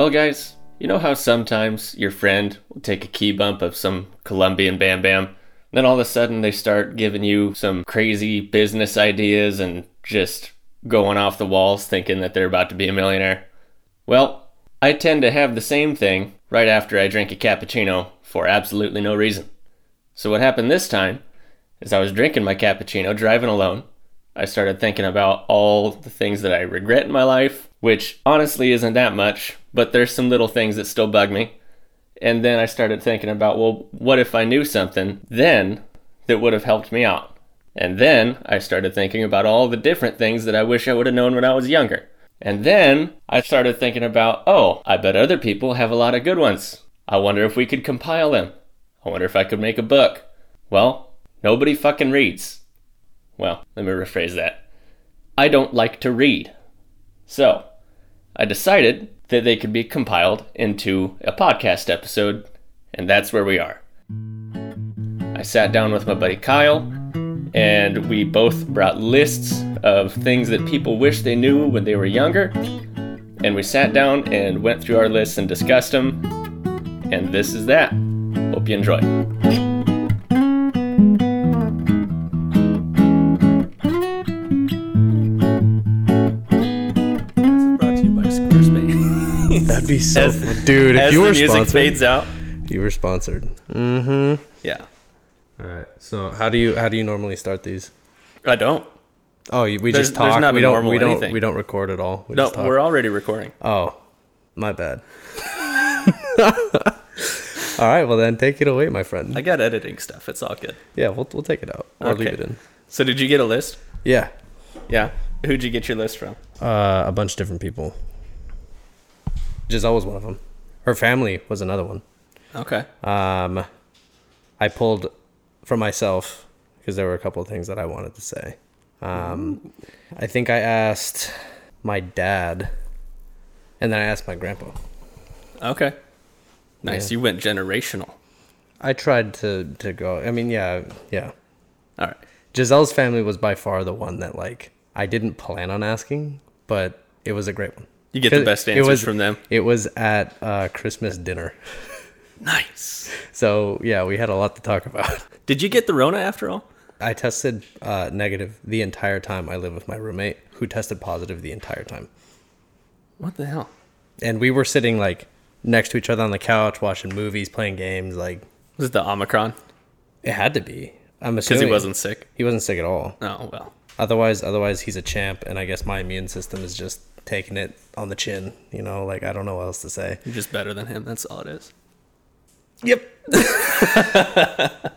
Well, guys, you know how sometimes your friend will take a key bump of some Colombian Bam Bam, then all of a sudden they start giving you some crazy business ideas and just going off the walls thinking that they're about to be a millionaire? Well, I tend to have the same thing right after I drink a cappuccino for absolutely no reason. So, what happened this time is I was drinking my cappuccino, driving alone. I started thinking about all the things that I regret in my life, which honestly isn't that much, but there's some little things that still bug me. And then I started thinking about, well, what if I knew something then that would have helped me out? And then I started thinking about all the different things that I wish I would have known when I was younger. And then I started thinking about, oh, I bet other people have a lot of good ones. I wonder if we could compile them. I wonder if I could make a book. Well, nobody fucking reads. Well, let me rephrase that. I don't like to read. So, I decided that they could be compiled into a podcast episode, and that's where we are. I sat down with my buddy Kyle, and we both brought lists of things that people wish they knew when they were younger. And we sat down and went through our lists and discussed them. And this is that. Hope you enjoy. Be so, As- fun. dude. If As you the were music sponsored, fades out. you were sponsored. Mm-hmm. Yeah. All right. So how do you how do you normally start these? I don't. Oh, we There's- just there's talk. not we don't. we don't. anything. We don't record at all. We No, just talk. we're already recording. Oh, my bad. all right. Well, then take it away, my friend. I got editing stuff. It's all good. yeah, we'll we'll take it out or leave Okay. it in. So, did you get a list? Yeah. Yeah. Who'd you get your list from? Uh, a bunch of different people. Giselle was one of them. Her family was another one. Okay. Um, I pulled for myself because there were a couple of things that I wanted to say. Um, I think I asked my dad, and then I asked my grandpa. Okay. Nice. Yeah. You went generational. I tried to to go. I mean, yeah, yeah. All right. Giselle's family was by far the one that like I didn't plan on asking, but it was a great one. You get the best it answers was- from them. It was at uh, Christmas dinner, Nice. so yeah, we had a lot to talk about. Did you get the Rona after all? I tested uh, negative the entire time I lived with my roommate, who tested positive the entire time. What the hell? And we were sitting like next to each other on the couch, watching movies, playing games. Like Was it the Omicron? it had to be. I'm assuming Because he wasn't sick. He wasn't sick at all. Oh well. Otherwise, otherwise he's a champ, and I guess my immune system is just taking it on the chin. You know, like I don't know what else to say. You're just better than him. That's all it is. Yep.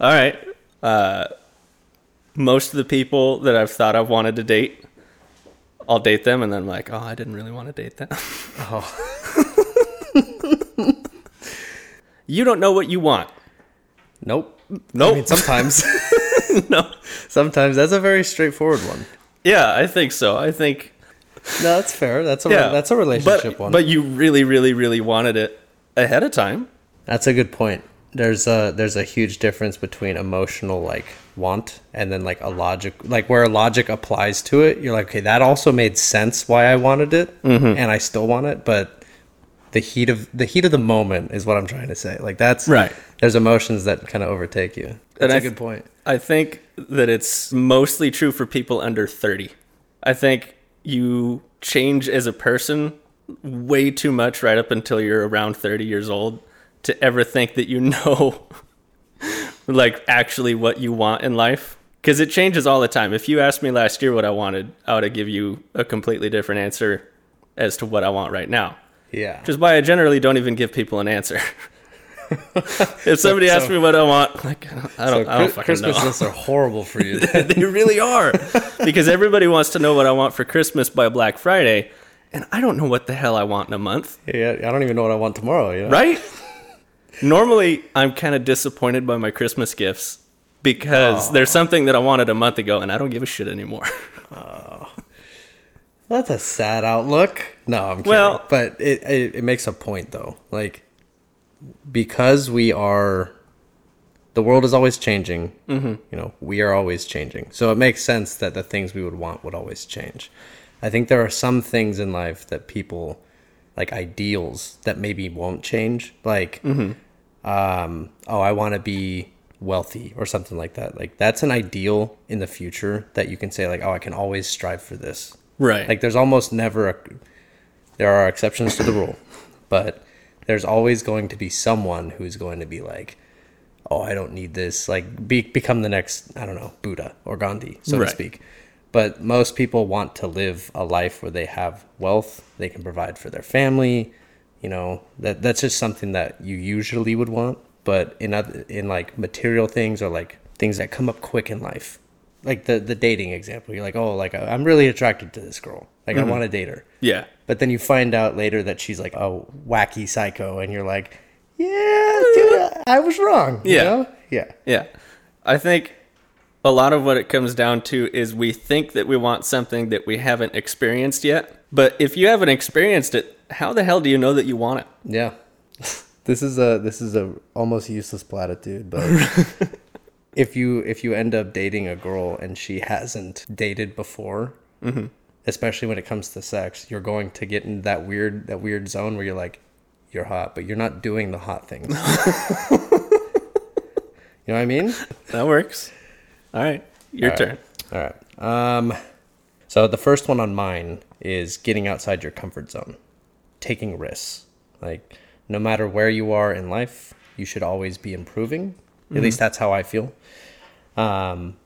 All right. Uh, most of the people that I've thought I've wanted to date, I'll date them, and then I'm like, oh, I didn't really want to date them. Oh. you don't know what you want. Nope. Nope. I mean, sometimes, no. sometimes that's a very straightforward one. Yeah, I think so. I think. No, that's fair. That's a Yeah, that's a relationship but, one. But you really, really, really wanted it ahead of time. That's a good point. There's a there's a huge difference between emotional like want and then like a logic like where logic applies to it. You're like, okay, that also made sense why I wanted it, Mm-hmm. and I still want it, but the heat of the heat of the moment is what I'm trying to say. Like that's Right. There's emotions that kind of overtake you. That's I a th- good point. I think that it's mostly true for people under 30. I think you change as a person way too much right up until you're around 30 years old to ever think that you know like actually what you want in life because it changes all the time. If you asked me last year what I wanted, I would have give you a completely different answer as to what I want right now. Yeah. Which is why I generally don't even give people an answer. if somebody So- asks me what I want, like I don't, I don't fucking Christmas know. lists are horrible for you. they really are because everybody wants to know what I want for Christmas by Black Friday, and I don't know what the hell I want in a month, yeah, I don't even know what I want tomorrow. You know? right? Normally, I'm kind of disappointed by my Christmas gifts because there's something that I wanted a month ago, and I don't give a shit anymore. Oh. That's a sad outlook. No, I'm kidding. Well- but it, it it makes a point though. Like because we are the world is always changing. Mm-hmm. You know, we are always changing. So it makes sense that the things we would want would always change. I think there are some things in life that people like ideals that maybe won't change. Like, um, oh, I want to be wealthy or something like that. Like that's an ideal in the future that you can say like, oh, I can always strive for this. Right. Like there's almost never a there are exceptions to the rule, but there's always going to be someone who's going to be like, "Oh, I don't need this." Like be, become the next, I don't know, Buddha or Gandhi, so Right. to speak. But most people want to live a life where they have wealth, they can provide for their family, you know. That that's just something that you usually would want, but in other in like material things or like things that come up quick in life. Like the the dating example, you're like, "Oh, like uh, I'm really attracted to this girl. Like I mm-hmm. want to date her." yeah. But then you find out later that she's like a wacky psycho, and you're like, yeah, dude, I was wrong. you Yeah. know? Yeah. Yeah. I think a lot of what it comes down to is we think that we want something that we haven't experienced yet. But if you haven't experienced it, how the hell do you know that you want it? Yeah. This is a this is a almost useless platitude, but if you if you end up dating a girl and she hasn't dated before, especially when it comes to sex, you're going to get in that weird that weird zone where you're like, you're hot, but you're not doing the hot things. you know what I mean? That works. All right. Your All turn. right. All right. Um, so the first one on mine is getting outside your comfort zone, taking risks. Like no matter where you are in life, you should always be improving. At least that's how I feel. Um,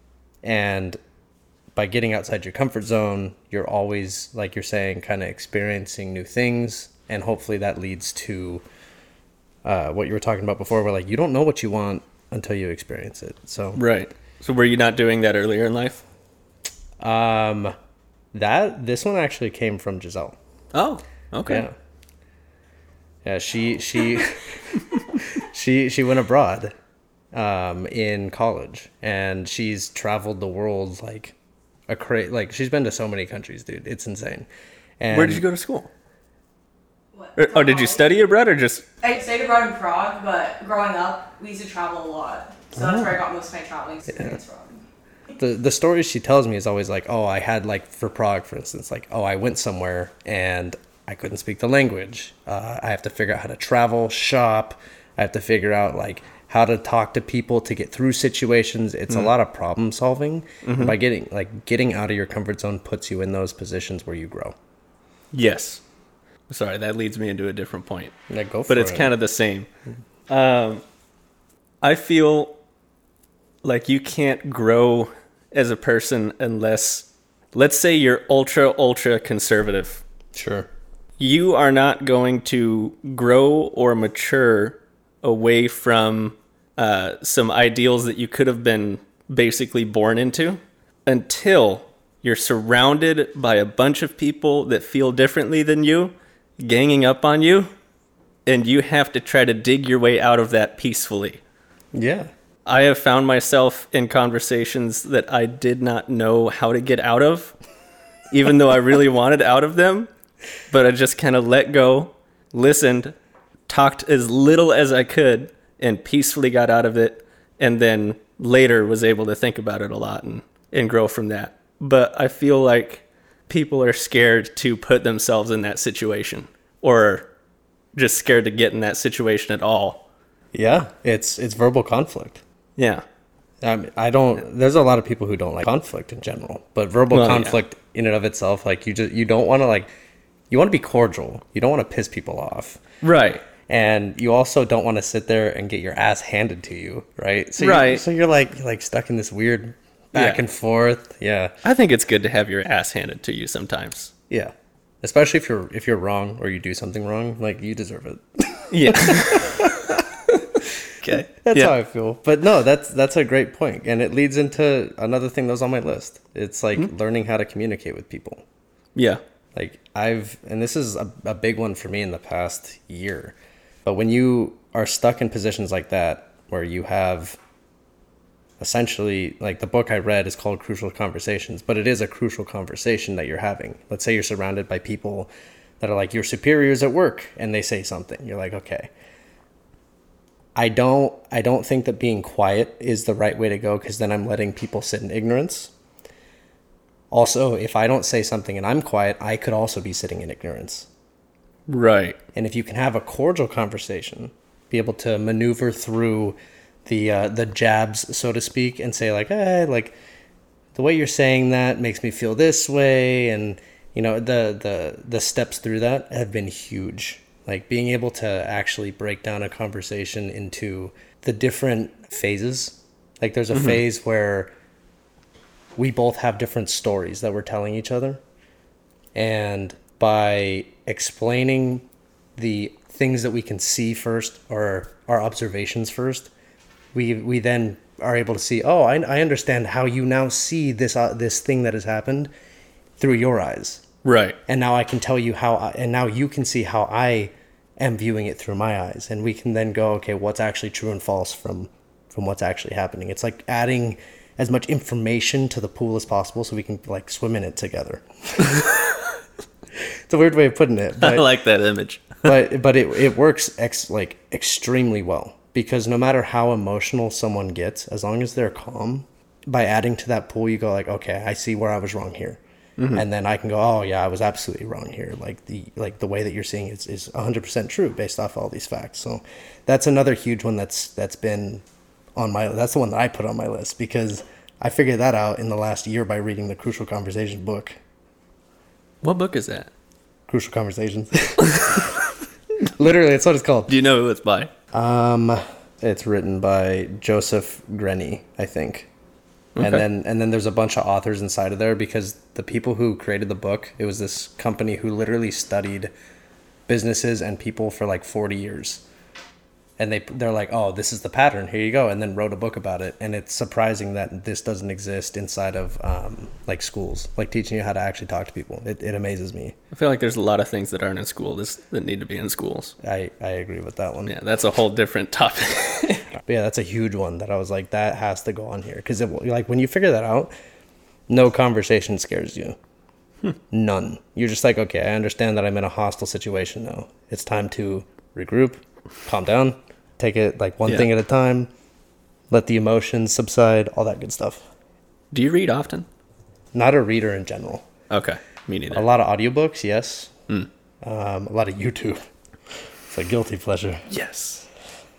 and by getting outside your comfort zone, you're always, like you're saying, kind of experiencing new things, and hopefully that leads to uh, what you were talking about before, where like you don't know what you want until you experience it. So Right. So were you not doing that earlier in life? Um, that this one actually came from Giselle. Oh, okay. Yeah. Yeah, she she she she went abroad um in college and she's traveled the world like a cra- like she's been to so many countries, dude. It's insane. And Where did you go to school? What? Or, oh, did you study abroad or just? I stayed abroad in Prague, but growing up, we used to travel a lot. So that's where I got most of my traveling experience from. the the stories she tells me is always like, oh, I had like for Prague, for instance, like, oh, I went somewhere and I couldn't speak the language. Uh, I have to figure out how to travel, shop. I have to figure out like how to talk to people to get through situations. It's a mm-hmm. lot of problem solving. And by getting like getting out of your comfort zone puts you in those positions where you grow. Yes. Sorry, that leads me into a different point. Like, go for but it's it. kind of the same. Mm-hmm. Um, I feel like you can't grow as a person unless, let's say, you're ultra, ultra conservative. sure. You are not going to grow or mature away from uh, some ideals that you could have been basically born into until you're surrounded by a bunch of people that feel differently than you, ganging up on you, and you have to try to dig your way out of that peacefully. Yeah. I have found myself in conversations that I did not know how to get out of, even though I really wanted out of them. But I just kind of let go, listened, talked as little as I could, and peacefully got out of it. And then later was able to think about it a lot and, and grow from that. But I feel like people are scared to put themselves in that situation or just scared to get in that situation at all. Yeah. It's it's verbal conflict. Yeah. I, mean, I don't. There's a lot of people who don't like conflict in general, but verbal Well, yeah. conflict in and of itself, like you just you don't want to like, you want to be cordial. You don't want to piss people off, Right. And you also don't want to sit there and get your ass handed to you, right? So you're- Right. so you're like you're like stuck in this weird back Yeah. and forth. Yeah. I think it's good to have your ass handed to you sometimes. Yeah. Especially if you're if you're wrong or you do something wrong, like you deserve it. Yeah. okay. That's yeah. how I feel. But no, that's that's a great point, and it leads into another thing that was on my list. It's like Hmm? learning how to communicate with people. Yeah. Like I've, and this is a, a big one for me in the past year. But when you are stuck in positions like that, where you have essentially, like the book I read is called Crucial Conversations, but it is a crucial conversation that you're having. Let's say you're surrounded by people that are like your superiors at work, and they say something. You're like, okay. I don't, I don't think that being quiet is the right way to go because then I'm letting people sit in ignorance. Also, if I don't say something and I'm quiet, I could also be sitting in ignorance. Right. And if you can have a cordial conversation, be able to maneuver through the uh, the jabs, so to speak, and say like, "Hey, like the way you're saying that makes me feel this way," and you know the the the steps through that have been huge. Like being able to actually break down a conversation into the different phases. Like there's a phase where we both have different stories that we're telling each other. And by explaining the things that we can see first or our observations first, we we then are able to see, oh, I, I understand how you now see this uh, this thing that has happened through your eyes. Right. And now I can tell you how I, and now you can see how I am viewing it through my eyes and we can then go, okay, what's actually true and false from from what's actually happening. It's like adding as much information to the pool as possible so we can like swim in it together. it's a weird way of putting it, But, I like that image. but but it it works ex like extremely well because no matter how emotional someone gets, as long as they're calm, by adding to that pool, you go like, okay, I see where I was wrong here, mm-hmm. and then I can go, oh yeah, I was absolutely wrong here. Like the like the way that you're seeing is is 100 percent true based off all these facts. So that's another huge one that's that's been on my that's the one that I put on my list because I figured that out in the last year by reading the Crucial Conversation book. What book is that? Crucial Conversations. Literally, that's what it's called. Do you know who it's by? Um, it's written by Joseph Grenny, I think. Okay. And then and then there's a bunch of authors inside of there because the people who created the book, it was this company who literally studied businesses and people for like 40 years. And they they're like, "Oh, this is the pattern. Here you go." And then wrote a book about it. And it's surprising that this doesn't exist inside of um, like schools, like teaching you how to actually talk to people. It, it amazes me. I feel like there's a lot of things that aren't in school this, that need to be in schools. I I agree with that one. Yeah, that's a whole different topic. But yeah, that's a huge one that I was like, that has to go on here because like when you figure that out, no conversation scares you. None. You're just like, okay, I understand that I'm in a hostile situation now. It's time to regroup, calm down, take it like one Yeah. thing at a time, let the emotions subside, all that good stuff. Do you read often? Not a reader in general. Okay, me neither. A lot of audiobooks, yes. Um, a lot of YouTube. It's a guilty pleasure. Yes.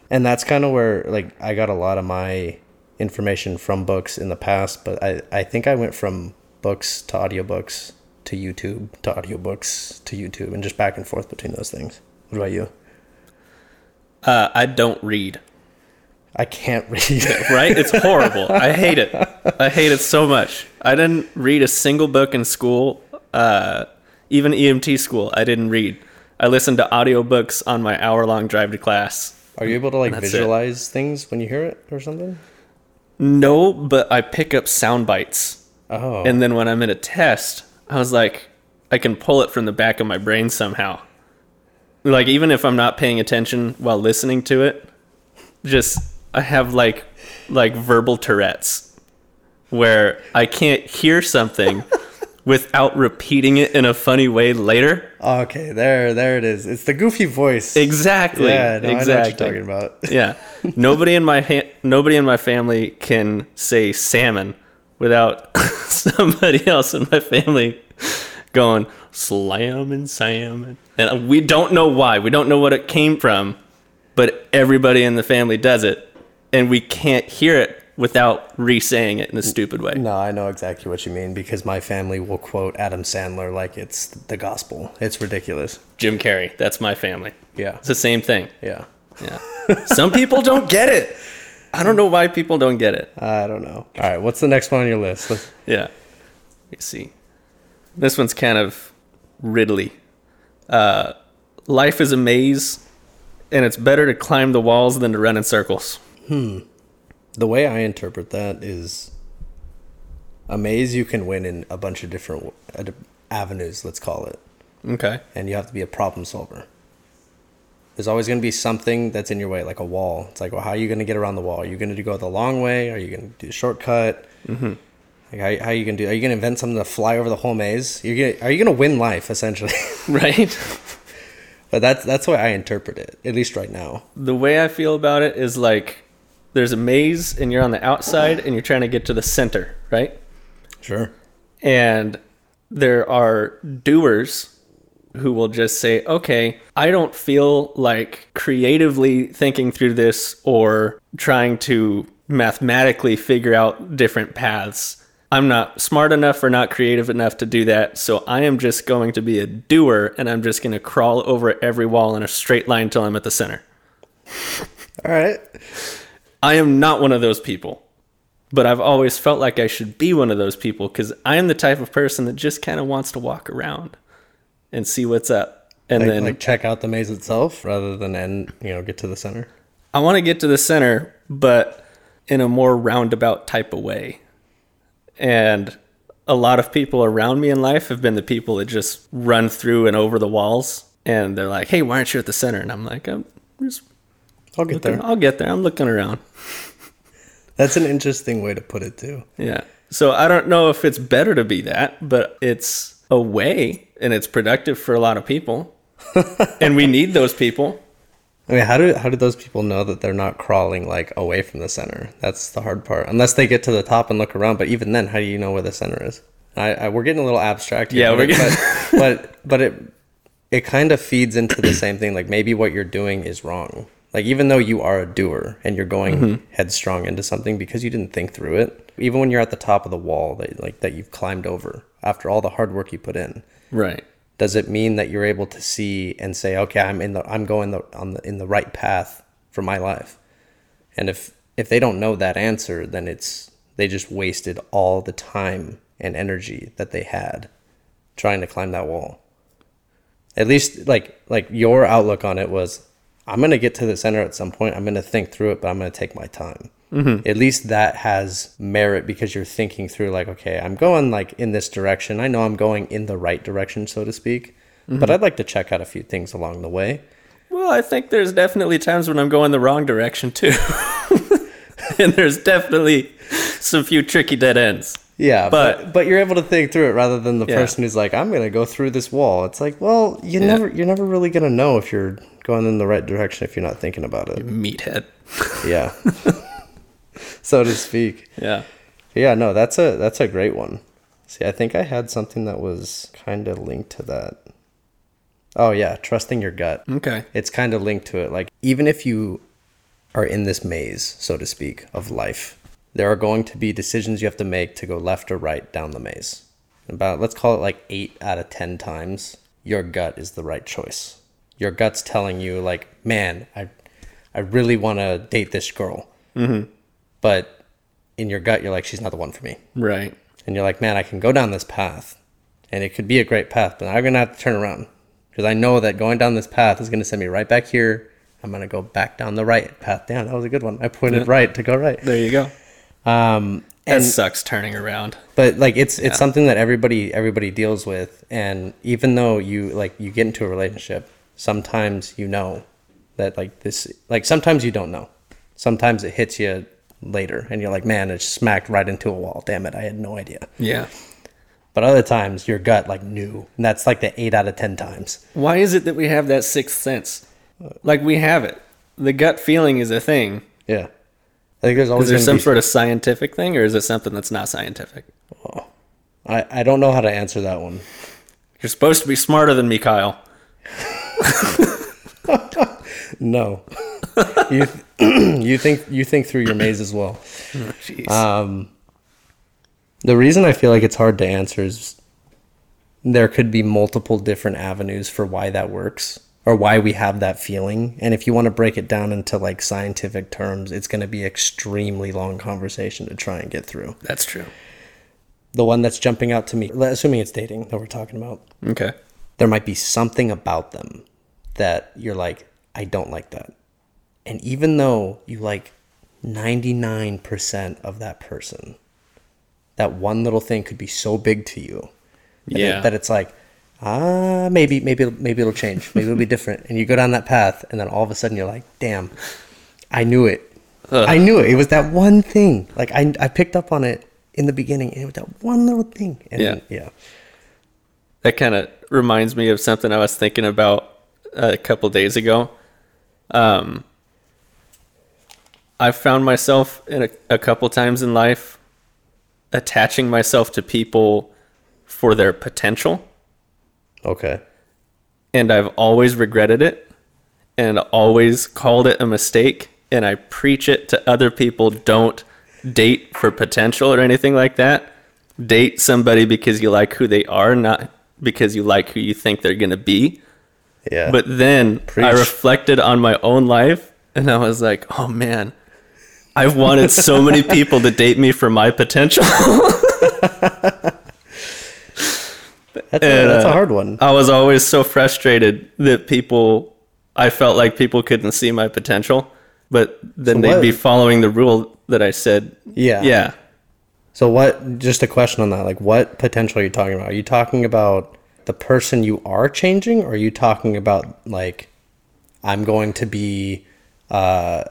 and that's kind of where like I got a lot of my information from books in the past, but I I think I went from books to audiobooks to YouTube to audiobooks to YouTube and just back and forth between those things. What about you? Uh, I don't read. I can't read. Right? It's horrible. I hate it. I hate it so much. I didn't read a single book in school. Uh, even EMT school, I didn't read. I listened to audiobooks on my hour long drive to class. Are you able to like That's it. visualize things when you hear it or something? No, but I pick up sound bites. Oh, And then when I'm in a test, I was like, I can pull it from the back of my brain somehow. Like, even if I'm not paying attention while listening to it, just, I have like, like verbal Tourette's where I can't hear something without repeating it in a funny way later. Oh, okay, there, there it is. It's the goofy voice. Exactly. Yeah, no, exactly. I know what you're talking about. yeah. Nobody in my ha- nobody in my family can say salmon without somebody else in my family going slam and Sam. And we don't know why. We don't know what it came from, but everybody in the family does it, and we can't hear it without re-saying it in a stupid way. No, I know exactly what you mean because my family will quote Adam Sandler like it's the gospel. It's ridiculous. Jim Carrey, that's my family. Yeah. It's the same thing. Yeah. Yeah. Some people don't get it. I don't know why people don't get it. I don't know. All right, what's the next one on your list? Let's- Yeah. You see. This one's kind of riddly. Uh, life is a maze, and it's better to climb the walls than to run in circles. Hmm. The way I interpret that is a maze you can win in a bunch of different avenues, let's call it, Okay. and you have to be a problem solver. There's always going to be something that's in your way, like a wall. It's like, well, how are you going to get around the wall? Are you going to go the long way? Are you going to do the shortcut? Mm-hmm. Like, how, how are you to do? Are you going to invent something to fly over the whole maze? You're gonna, are you going to win life essentially? Right? but that's that's why I interpret it, at least right now. the way I feel about it is like there's a maze, and you're on the outside, and you're trying to get to the center, right? Sure. And there are doers who will just say, okay, I don't feel like creatively thinking through this or trying to mathematically figure out different paths. I'm not smart enough or not creative enough to do that. So I am just going to be a doer and I'm just going to crawl over every wall in a straight line till I'm at the center. All right. I am not one of those people. But I've always felt like I should be one of those people because I am the type of person that just kind of wants to walk around and see what's up. And Like, then like check out the maze itself rather than end, you know, get to the center. I want to get to the center, but in a more roundabout type of way. And a lot of people around me in life have been the people that just run through and over the walls. And they're like, hey, why aren't you at the center? And I'm like, I'm just I'll get looking, there. I'll get there. I'm looking around. That's an interesting way to put it too. Yeah. So I don't know if it's better to be that, but it's a way and it's productive for a lot of people. and we need those people. I mean, how do how do those people know that they're not crawling like away from the center? That's the hard part. Unless they get to the top and look around. But even then, how do you know where the center is? I, I we're getting a little abstract here. Yeah, but getting- but, but but it it kind of feeds into the same thing. Like maybe what you're doing is wrong. Like even though you are a doer and you're going Mm-hmm. headstrong into something because you didn't think through it, even when you're at the top of the wall that like that you've climbed over after all the hard work you put in, Right. Does it mean that you're able to see and say okay i'm in the i'm going the on the in the right path for my life? And if if they don't know that answer then it's they just wasted all the time and energy that they had trying to climb that wall. At least like like your outlook on it was i'm going to get to the center at some point. I'm going to think through it but i'm going to take my time Mm-hmm. at least that has merit because you're thinking through like okay i'm going like in this direction i know i'm going in the right direction so to speak mm-hmm. but i'd like to check out a few things along the way Well, I think there's definitely times when I'm going the wrong direction too. and there's definitely some few tricky dead ends. yeah But- but but, you're able to think through it rather than the Yeah. person who's like i'm gonna go through this wall it's like well you never you're never really gonna know if you're going in the right direction if you're not thinking about it Meathead. yeah so to speak Yeah. Yeah, no, that's a that's a great one. See, I think I had something that was kind of linked to that. Oh yeah, trusting your gut. Okay. It's kind of linked to it. Like even if you are in this maze, so to speak, of life, there are going to be decisions you have to make to go left or right down the maze. About let's call it like 8 out of 10 times, your gut is the right choice. Your gut's telling you like, "Man, I I really want to date this girl." Mm-hmm. But in your gut, you're like, "She's not the one for me." Right. and you're like, man, I can go down this path, and it could be a great path, but I'm gonna have to turn around because I know that going down this path is gonna send me right back here. I'm gonna go back down the right path. Down. That was a good one. I pointed right to go right. There you go. Um, That and sucks turning around. but like it's it's something that everybody everybody deals with, and even though you like you get into a relationship, sometimes you know that like this like sometimes you don't know. Sometimes it hits you later, and you're like, man, it smacked right into a wall. Damn it, I had no idea. Yeah. But other times your gut like knew. And that's like the eight out of ten times. Why is it that we have that sixth sense? Like we have it. The gut feeling is a thing. Yeah. I think there's Is always there some be, sort of scientific thing or is it something that's not scientific? Oh. I, I don't know how to answer that one. You're supposed to be smarter than me, Kyle. No. you you think you think through your maze as well. Jeez. Um the reason I feel like it's hard to answer is there could be multiple different avenues for why that works or why we have that feeling. And if you want to break it down into like scientific terms, it's going to be extremely long conversation to try and get through. that's true. The one that's jumping out to me, assuming it's dating that we're talking about, Okay. there might be something about them that you're like, I don't like that. And even though you like 99% of that person, that one little thing could be so big to you that, it- Yeah. that it's like, ah, maybe, maybe, maybe it'll change. Maybe it'll be different. And you go down that path, and then all of a sudden you're like, damn, I knew it. I knew it. It was that one thing. Like I, I picked up on it in the beginning, and it was that one little thing. And Yeah. yeah. That kind of reminds me of something I was thinking about a couple days ago. Um, I found myself in a, a couple times in life attaching myself to people for their potential. Okay. and I've always regretted it and always called it a mistake. And I preach it to other people don't date for potential or anything like that. Date somebody because you like who they are, not because you like who you think they're going to be. Yeah. But then I reflected on my own life and I was like, oh man, I've wanted so many people to date me for my potential. that's, a, and, that's a uh, hard one. I was always so frustrated that people, I felt like people couldn't see my potential, but then So they'd what- be following the rule that I said. Yeah. Yeah. So what? Just a question on that. Like, what potential are you talking about? Are you talking about the person you are changing, or are you talking about like, I'm going to be, uh,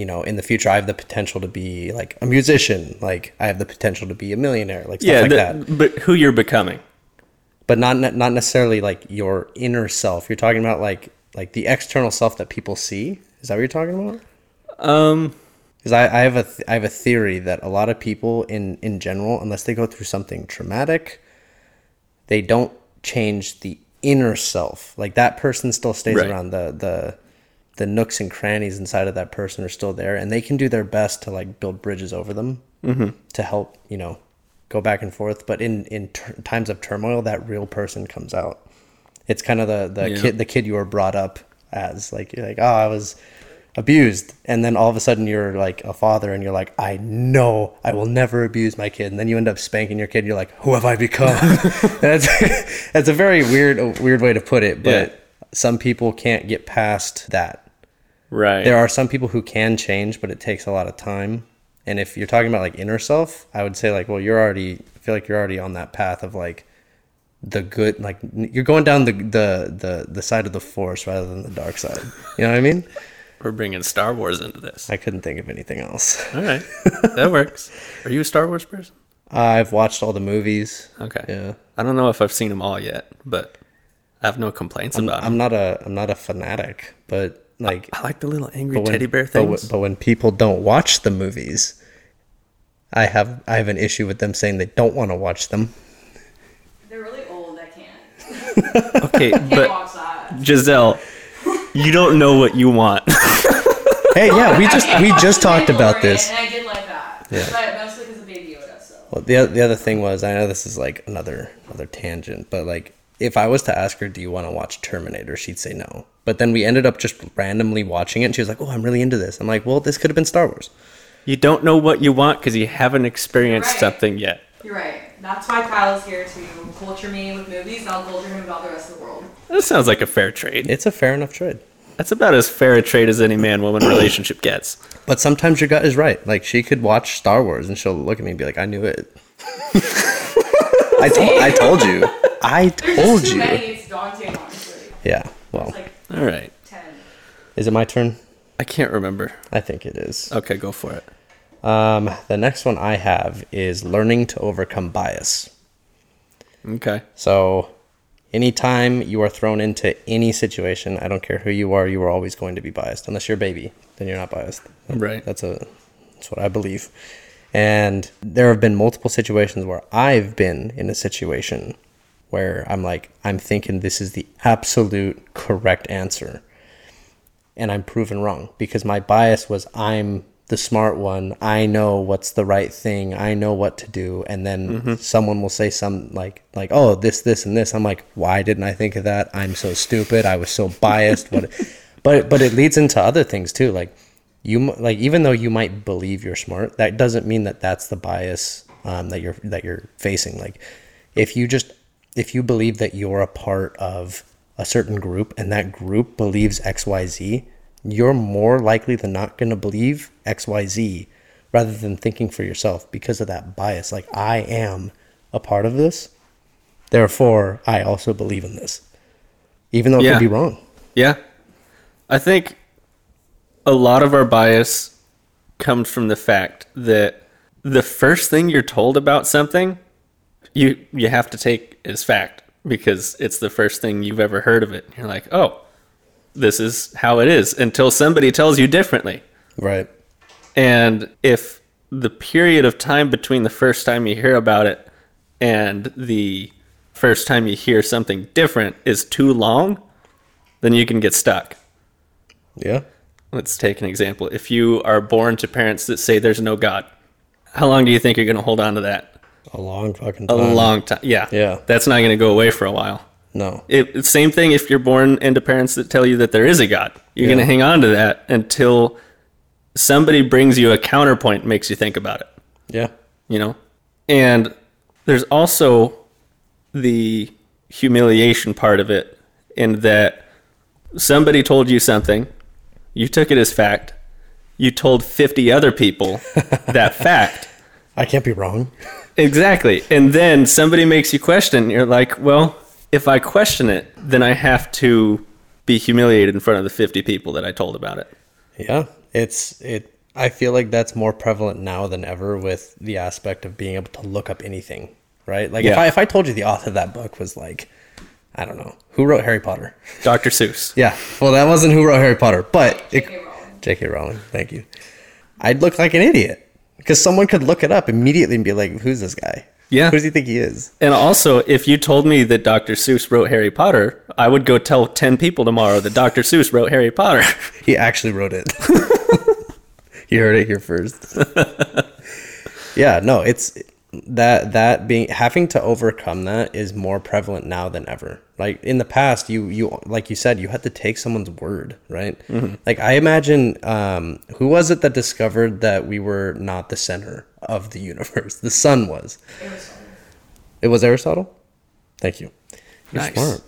you know, in the future, I have the potential to be like a musician. Like, I have the potential to be a millionaire. Like stuff Yeah. like the- that. But who you're becoming. But not not necessarily like your inner self. You're talking about like like the external self that people see. Is that what you're talking about? Um, Because I, I have a th- I have a theory that a lot of people in in general, unless they go through something traumatic, they don't change the inner self. Like that person still stays Right. around. The the the nooks and crannies inside of that person are still there, and they can do their best to like build bridges over them mm-hmm. to help you know go back and forth. But in in tur times of turmoil, that real person comes out. It's kind of the the Yeah. kid the kid you were brought up as. Like you're like, oh, I was abused and then all of a sudden you're like a father and you're like i know i will never abuse my kid and then you end up spanking your kid and you're like who have i become that's that's a very weird weird way to put it but Yeah. some people can't get past that right. there are some people who can change but it takes a lot of time and if you're talking about like inner self i would say like well you're already I feel like you're already on that path of like the good like you're going down the the the, the side of the force rather than the dark side you know what i mean We're bringing Star Wars into this. I couldn't think of anything else. All right. That works. Are you a Star Wars person? I've watched all the movies. Okay. Yeah. I don't know if I've seen them all yet, but I have no complaints about them. I'm not a I'm not a fanatic, but like I like the little angry when, teddy bear but things. But, when people don't watch the movies, I have I have an issue with them saying they don't want to watch them. They're really old. I can't. okay, Can't but. Giselle, you don't know what you want. Hey, yeah, we just we just talked about this. And I did like that. Yeah. But mostly because of Baby Yoda. So. Well, the the other thing was I know this is like another another tangent, but like if I was to ask her, "Do you want to watch Terminator?" she'd say no. But then we ended up just randomly watching it, and she was like, "Oh, I'm really into this." I'm like, "Well, this could have been Star Wars." you don't know what you want because you haven't experienced Right. something yet. You're right. That's why Kyle's here to culture me with movies, and I'll culture him about the rest of the world. That sounds like a fair trade. It's a fair enough trade. That's about as fair a trade as any man woman relationship gets. But sometimes your gut is right. Like she could watch Star Wars and she'll look at me and be like, "I knew it." I told I told you. I told just too you. many. It's daunting, honestly. Yeah. Well, It's like All right. ten. is it my turn? I can't remember. I think it is. Okay, go for it. Um, the next one I have is learning to overcome bias. Okay. So, anytime you are thrown into any situation, I don't care who you are, you are always going to be biased. Unless you're a baby, then you're not biased. Right. That's a that's what I believe. And there have been multiple situations where I've been in a situation where I'm like, I'm thinking this is the absolute correct answer. And I'm proven wrong because my bias was I'm the smart one. I know what's the right thing. I know what to do. And then someone will say some like like, oh, this, this, and this. I'm like, why didn't I think of that? I'm so stupid. I was so biased. What but but it leads into other things too. Like you like even though you might believe you're smart, that doesn't mean that that's the bias um, that you're that you're facing. Like if you just if you believe that you're a part of a certain group and that group believes X Y Z, you're more likely than not going to believe X Y Z rather than thinking for yourself because of that bias. Like I am a part of this, therefore I also believe in this, even though it Yeah. could be wrong. Yeah. I think a lot of our bias comes from the fact that the first thing you're told about something, you you have to take as fact because it's the first thing you've ever heard of it. You're like, "Oh, this is how it is" until somebody tells you differently. Right. And if the period of time between the first time you hear about it and the first time you hear something different is too long, then you can get stuck. Yeah. Let's take an example. If you are born to parents that say there's no God, how long do you think you're going to hold on to that? A long fucking time. A long time. Yeah. Yeah. That's not going to go away for a while. No. It, same thing if you're born into parents that tell you that there is a God. You're Yeah. going to hang on to that until somebody brings you a counterpoint and makes you think about it, Yeah. you know? And there's also the humiliation part of it in that somebody told you something, you took it as fact, you told 50 other people that fact. I can't be wrong. Exactly. And then somebody makes you question. You're like, well, if I question it, then I have to be humiliated in front of the 50 people that I told about it. Yeah, it's it. I feel like that's more prevalent now than ever with the aspect of being able to look up anything, right? Like if I if I told you the author of that book was like, I don't know, who wrote Harry Potter? Dr. Seuss. Yeah, well, that wasn't who wrote Harry Potter, but J.K. Rowling. J.K. Rowling. Thank you. I'd look like an idiot because someone could look it up immediately and be like, "Who's this guy? Yeah. who does he think he is?" And also, if you told me that Dr. Seuss wrote Harry Potter, I would go tell 10 people tomorrow that Dr. Seuss wrote Harry Potter. He actually wrote it. you heard it here first. yeah, no, it's that that being having to overcome that is more prevalent now than ever. Like in the past, you you like you said, you had to take someone's word, right? Like I imagine, um, who was it that discovered that we were not the center of the universe? The sun was. It was. It was Aristotle. Thank you. You're Nice. smart.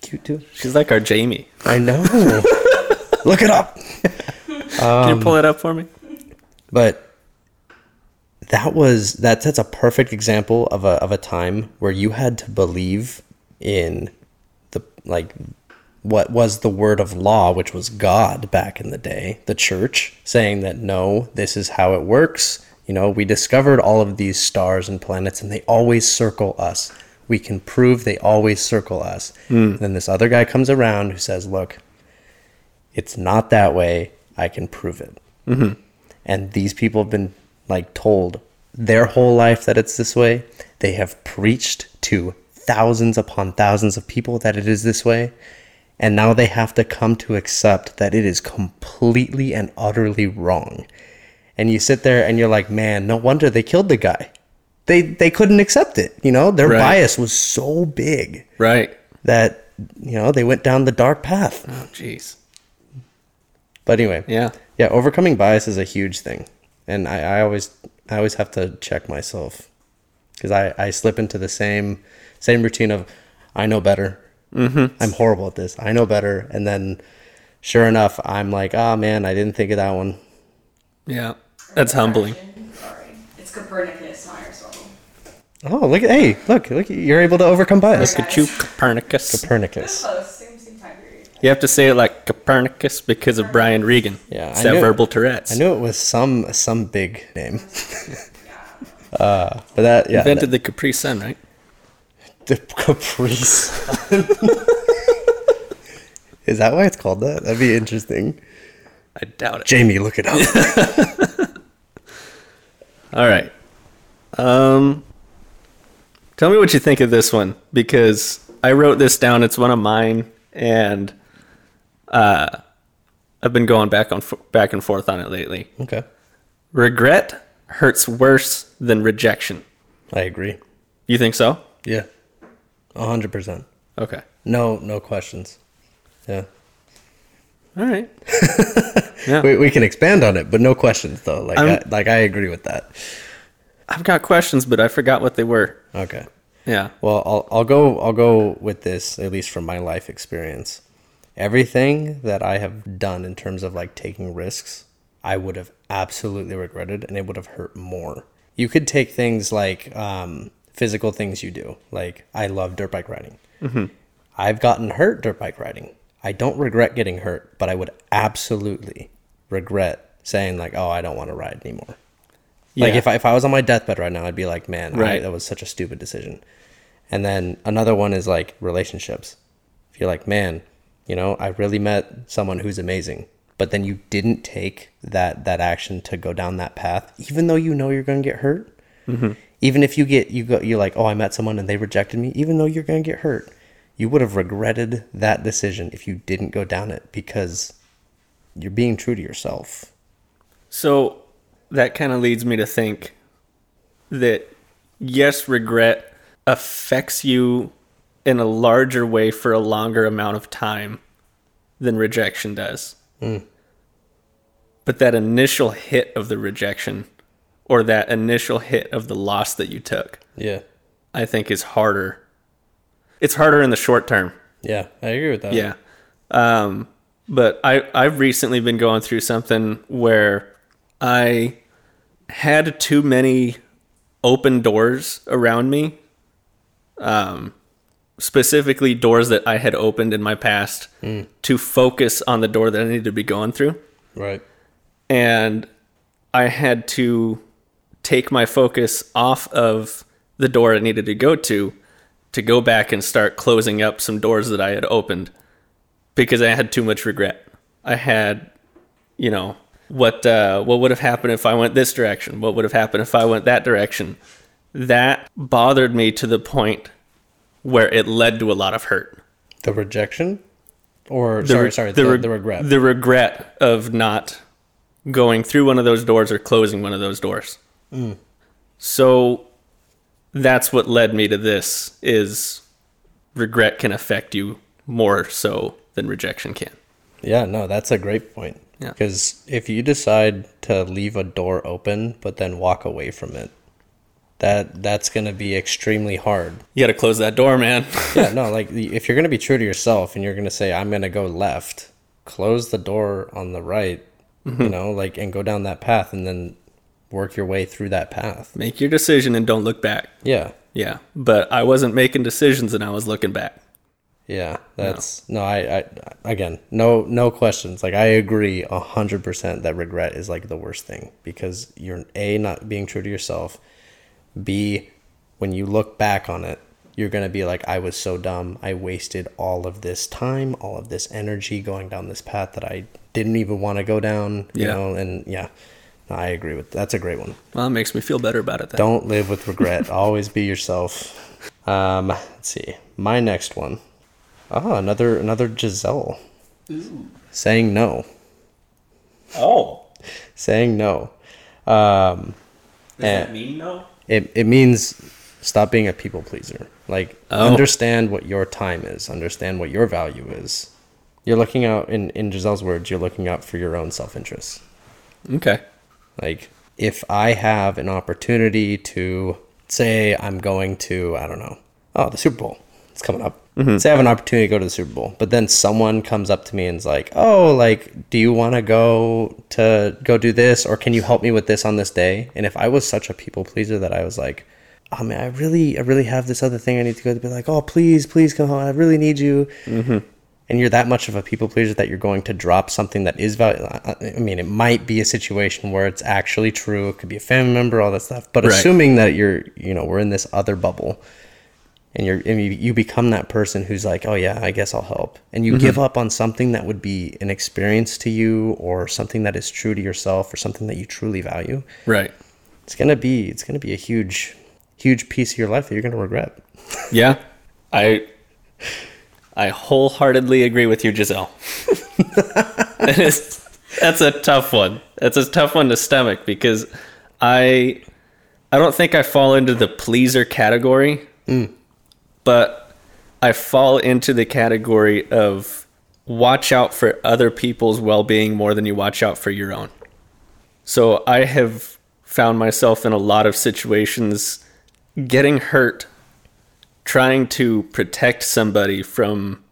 Cute too. She's like our Jamie. I know. Look it up. Can you pull it up for me? but that was that that's a perfect example of a of a time where you had to believe in the like what was the word of law which was god back in the day the church saying that no this is how it works. You know we discovered all of these stars and planets and they always circle us. We can prove they always circle us. Hmm. Then this other guy comes around who says look it's not that way. I can prove it. Mm-hmm. And these people have been like told their whole life that it's this way they have preached to thousands upon thousands of people that it is this way and now they have to come to accept that it is completely and utterly wrong and you sit there and you're like man no wonder they killed the guy they they couldn't accept it you know their Right. bias was so big Right. that you know they went down the dark path Oh, jeez. but anyway Yeah. yeah overcoming bias is a huge thing and i, I always i always have to check myself because I, I slip into the same same routine of i know better mm-hmm. i'm horrible at this i know better and then sure enough i'm like oh man i didn't think of that one Yeah. That's humbling. Sorry. It's Copernicus, not Aristotle. oh look at hey look look you're able to overcome bias Look at you, Copernicus. copernicus Close, same, same time period. You have to say it like Copernicus because of Brian Regan. Yeah, It's I that knew- verbal Tourette's. i knew it was some some big name uh but that yeah Invented the Capri Sun, right? The Caprice. Is that why it's called that? That'd be interesting. I doubt it. Jamie, look it up. All right. Um, tell me what you think of this one because I wrote this down. It's one of mine, and uh, I've been going back on back and forth on it lately. okay. Regret hurts worse than rejection. I agree. You think so? Yeah. A hundred percent. Okay. No, no questions. Yeah. All right. yeah. We, we can expand on it, but no questions though. Like, I, I'm- like I agree with that. I've got questions, but I forgot what they were. Okay. Yeah. Well, I'll I'll go I'll go with this at least from my life experience. Everything that I have done in terms of like taking risks, I would have absolutely regretted, and it would have hurt more. You could take things like um, physical things you do, like I love dirt bike riding. I've gotten hurt dirt bike riding. I don't regret getting hurt, but I would absolutely regret saying like, "Oh, I don't want to ride anymore." Like if I, if I was on my deathbed right now, I'd be like, man, I, that was such a stupid decision. And then another one is like relationships. If you're like, man, you know, I really met someone who's amazing, but then you didn't take that that action to go down that path, even though you know you're going to get hurt. Mm-hmm. Even if you get you go, you're like, oh, I met someone and they rejected me, even though you're going to get hurt. you would have regretted that decision if you didn't go down it because you're being true to yourself. So that kind of leads me to think that yes, regret affects you in a larger way for a longer amount of time than rejection does. But that initial hit of the rejection or that initial hit of the loss that you took, Yeah. I think is harder. It's harder in the short term. Yeah, I agree with that. Yeah. Um, but I, I've recently been going through something where I had too many open doors around me. Um, specifically doors that I had opened in my past to focus on the door that I needed to be going through. Right. And I had to take my focus off of the door I needed to go to to go back and start closing up some doors that I had opened because I had too much regret. I had, you know, what uh, what would have happened if I went this direction? What would have happened if I went that direction? That bothered me to the point where it led to a lot of hurt. The rejection? Or sorry, sorry, the, re- the regret. The regret of not going through one of those doors or closing one of those doors. Mm. So that's what led me to this is regret can affect you more so than rejection can. Yeah, no, that's a great point. Yeah. Because if you decide to leave a door open but then walk away from it, that that's going to be extremely hard. You got to close that door, man. Yeah, no, like if you're going to be true to yourself and you're going to say I'm going to go left, close the door on the right, Mm-hmm. you know, like and go down that path and then work your way through that path. Make your decision and don't look back. Yeah. Yeah, but I wasn't making decisions and I was looking back. Yeah, that's no. I, I again, no, no questions. Like I agree a hundred percent that regret is like the worst thing because you're a not being true to yourself. B, when you look back on it, you're gonna be like, I was so dumb. I wasted all of this time, all of this energy going down this path that I didn't even want to go down. You Yeah. know, and yeah, no, I agree with that's a great one. Well, it makes me feel better about it then. Don't live with regret. Always be yourself. Um, let's see. My next one. Oh, another another Giselle. Saying no. Oh, Saying no. Um, does Eh. that mean no? It it means stop being a people pleaser. Like Oh. understand what your time is. Understand what your value is. You're looking out in in Giselle's words. You're looking out for your own self interest. Okay. Like, if I have an opportunity to say I'm going to, I don't know, oh, the Super Bowl, it's coming up. Mm-hmm. Say I have an opportunity to go to the Super Bowl, but then someone comes up to me and is like, oh, like, do you want to go to go do this, or can you help me with this on this day? And if I was such a people pleaser that I was like, oh man, I really, I really have this other thing I need to go to, be like, oh, please, please come home, I really need you mm-hmm. and you're that much of a people pleaser that you're going to drop something that is valuable. I mean, it might be a situation where it's actually true. It could be a family member, all that stuff. But Right. assuming that you're, you know, we're in this other bubble, and you're, and you, you become that person who's like, oh yeah, I guess I'll help, and you mm-hmm. give up on something that would be an experience to you, or something that is true to yourself, or something that you truly value. Right. It's gonna be, it's gonna be a huge, huge piece of your life that you're gonna regret. Yeah. I I wholeheartedly agree with you, Giselle. It is- that's a tough one. That's a tough one to stomach because I I don't think I fall into the pleaser category, mm. But I fall into the category of watch out for other people's well-being more than you watch out for your own. So I have found myself in a lot of situations getting hurt trying to protect somebody from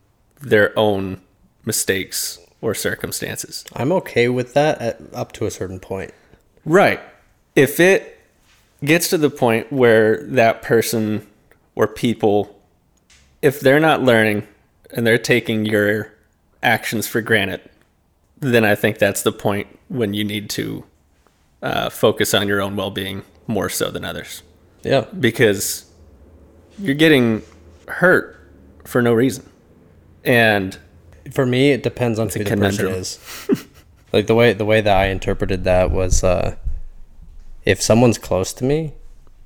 their own mistakes or circumstances. I'm okay with that at, up to a certain point. Right. If it gets to the point where that person or people, if they're not learning and they're taking your actions for granted, then I think that's the point when you need to uh, focus on your own well being more so than others. Yeah. because you're getting hurt for no reason. And For me, it depends on who the person is. like the way the way that I interpreted that was, uh, if someone's close to me,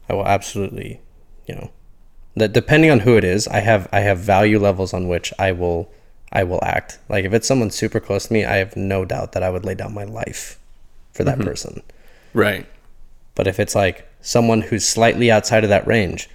I will absolutely, you know, that depending on who it is, I have I have value levels on which I will I will act. Like if it's someone super close to me, I have no doubt that I would lay down my life for that mm-hmm. person. Right. But if it's like someone who's slightly outside of that range,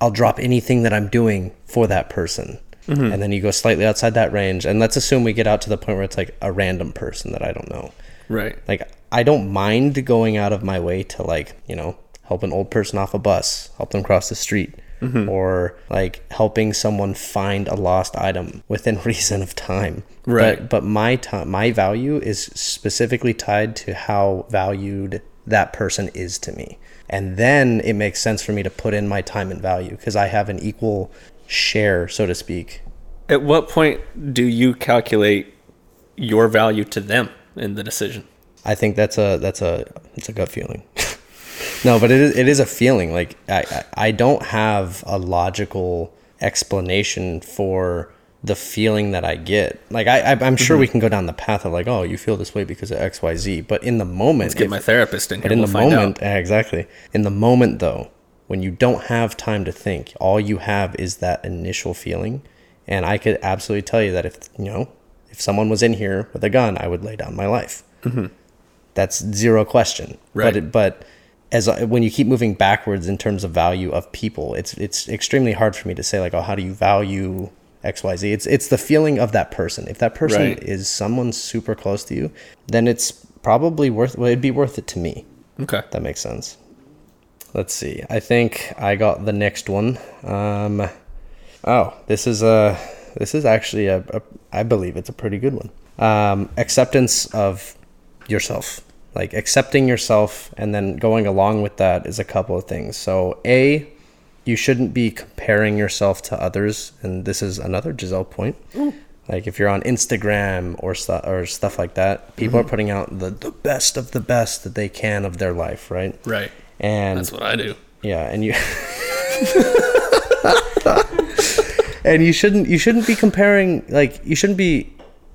I'll drop anything that I'm doing for that person. Mm-hmm. And then you go slightly outside that range, and let's assume we get out to the point where it's like a random person that I don't know. Right. Like I don't mind going out of my way to like, you know, help an old person off a bus, help them cross the street, Mm-hmm. or like helping someone find a lost item within reason of time. Right. But, but my time, my value is specifically tied to how valued that person is to me. And then it makes sense for me to put in my time and value because I have an equal share, so to speak. At what point do you calculate your value to them in the decision? I think that's a that's a it's a gut feeling. no, but it is it is a feeling. Like I I don't have a logical explanation for the feeling that I get. Like I, I I'm sure mm-hmm. we can go down the path of like, oh, you feel this way because of X Y Z. But in the moment, Get if- my therapist in here. but in we'll the moment, out. yeah, exactly. In the moment, though, when you don't have time to think, all you have is that initial feeling. And I could absolutely tell you that if you know, if someone was in here with a gun, I would lay down my life. Mm-hmm. That's zero question. Right. But it, but as when you keep moving backwards in terms of value of people, it's it's extremely hard for me to say like, oh, how do you value X Y Z? It's it's the feeling of that person. If that person Right. is someone super close to you, then it's probably worth. Well, it'd be worth it to me. Okay. That makes sense. Let's see. I think I got the next one. Um, oh, this is a this is actually a, a I believe it's a pretty good one. Um, acceptance of yourself, like accepting yourself, and then going along with that is a couple of things. So a you shouldn't be comparing yourself to others, and this is another Giselle point. Mm. Like if you're on Instagram or stuff or stuff like that, people are mm-hmm. putting out the, the best of the best that they can of their life, right? Right. And That's what I do. yeah, and you and you shouldn't you shouldn't be comparing like you shouldn't be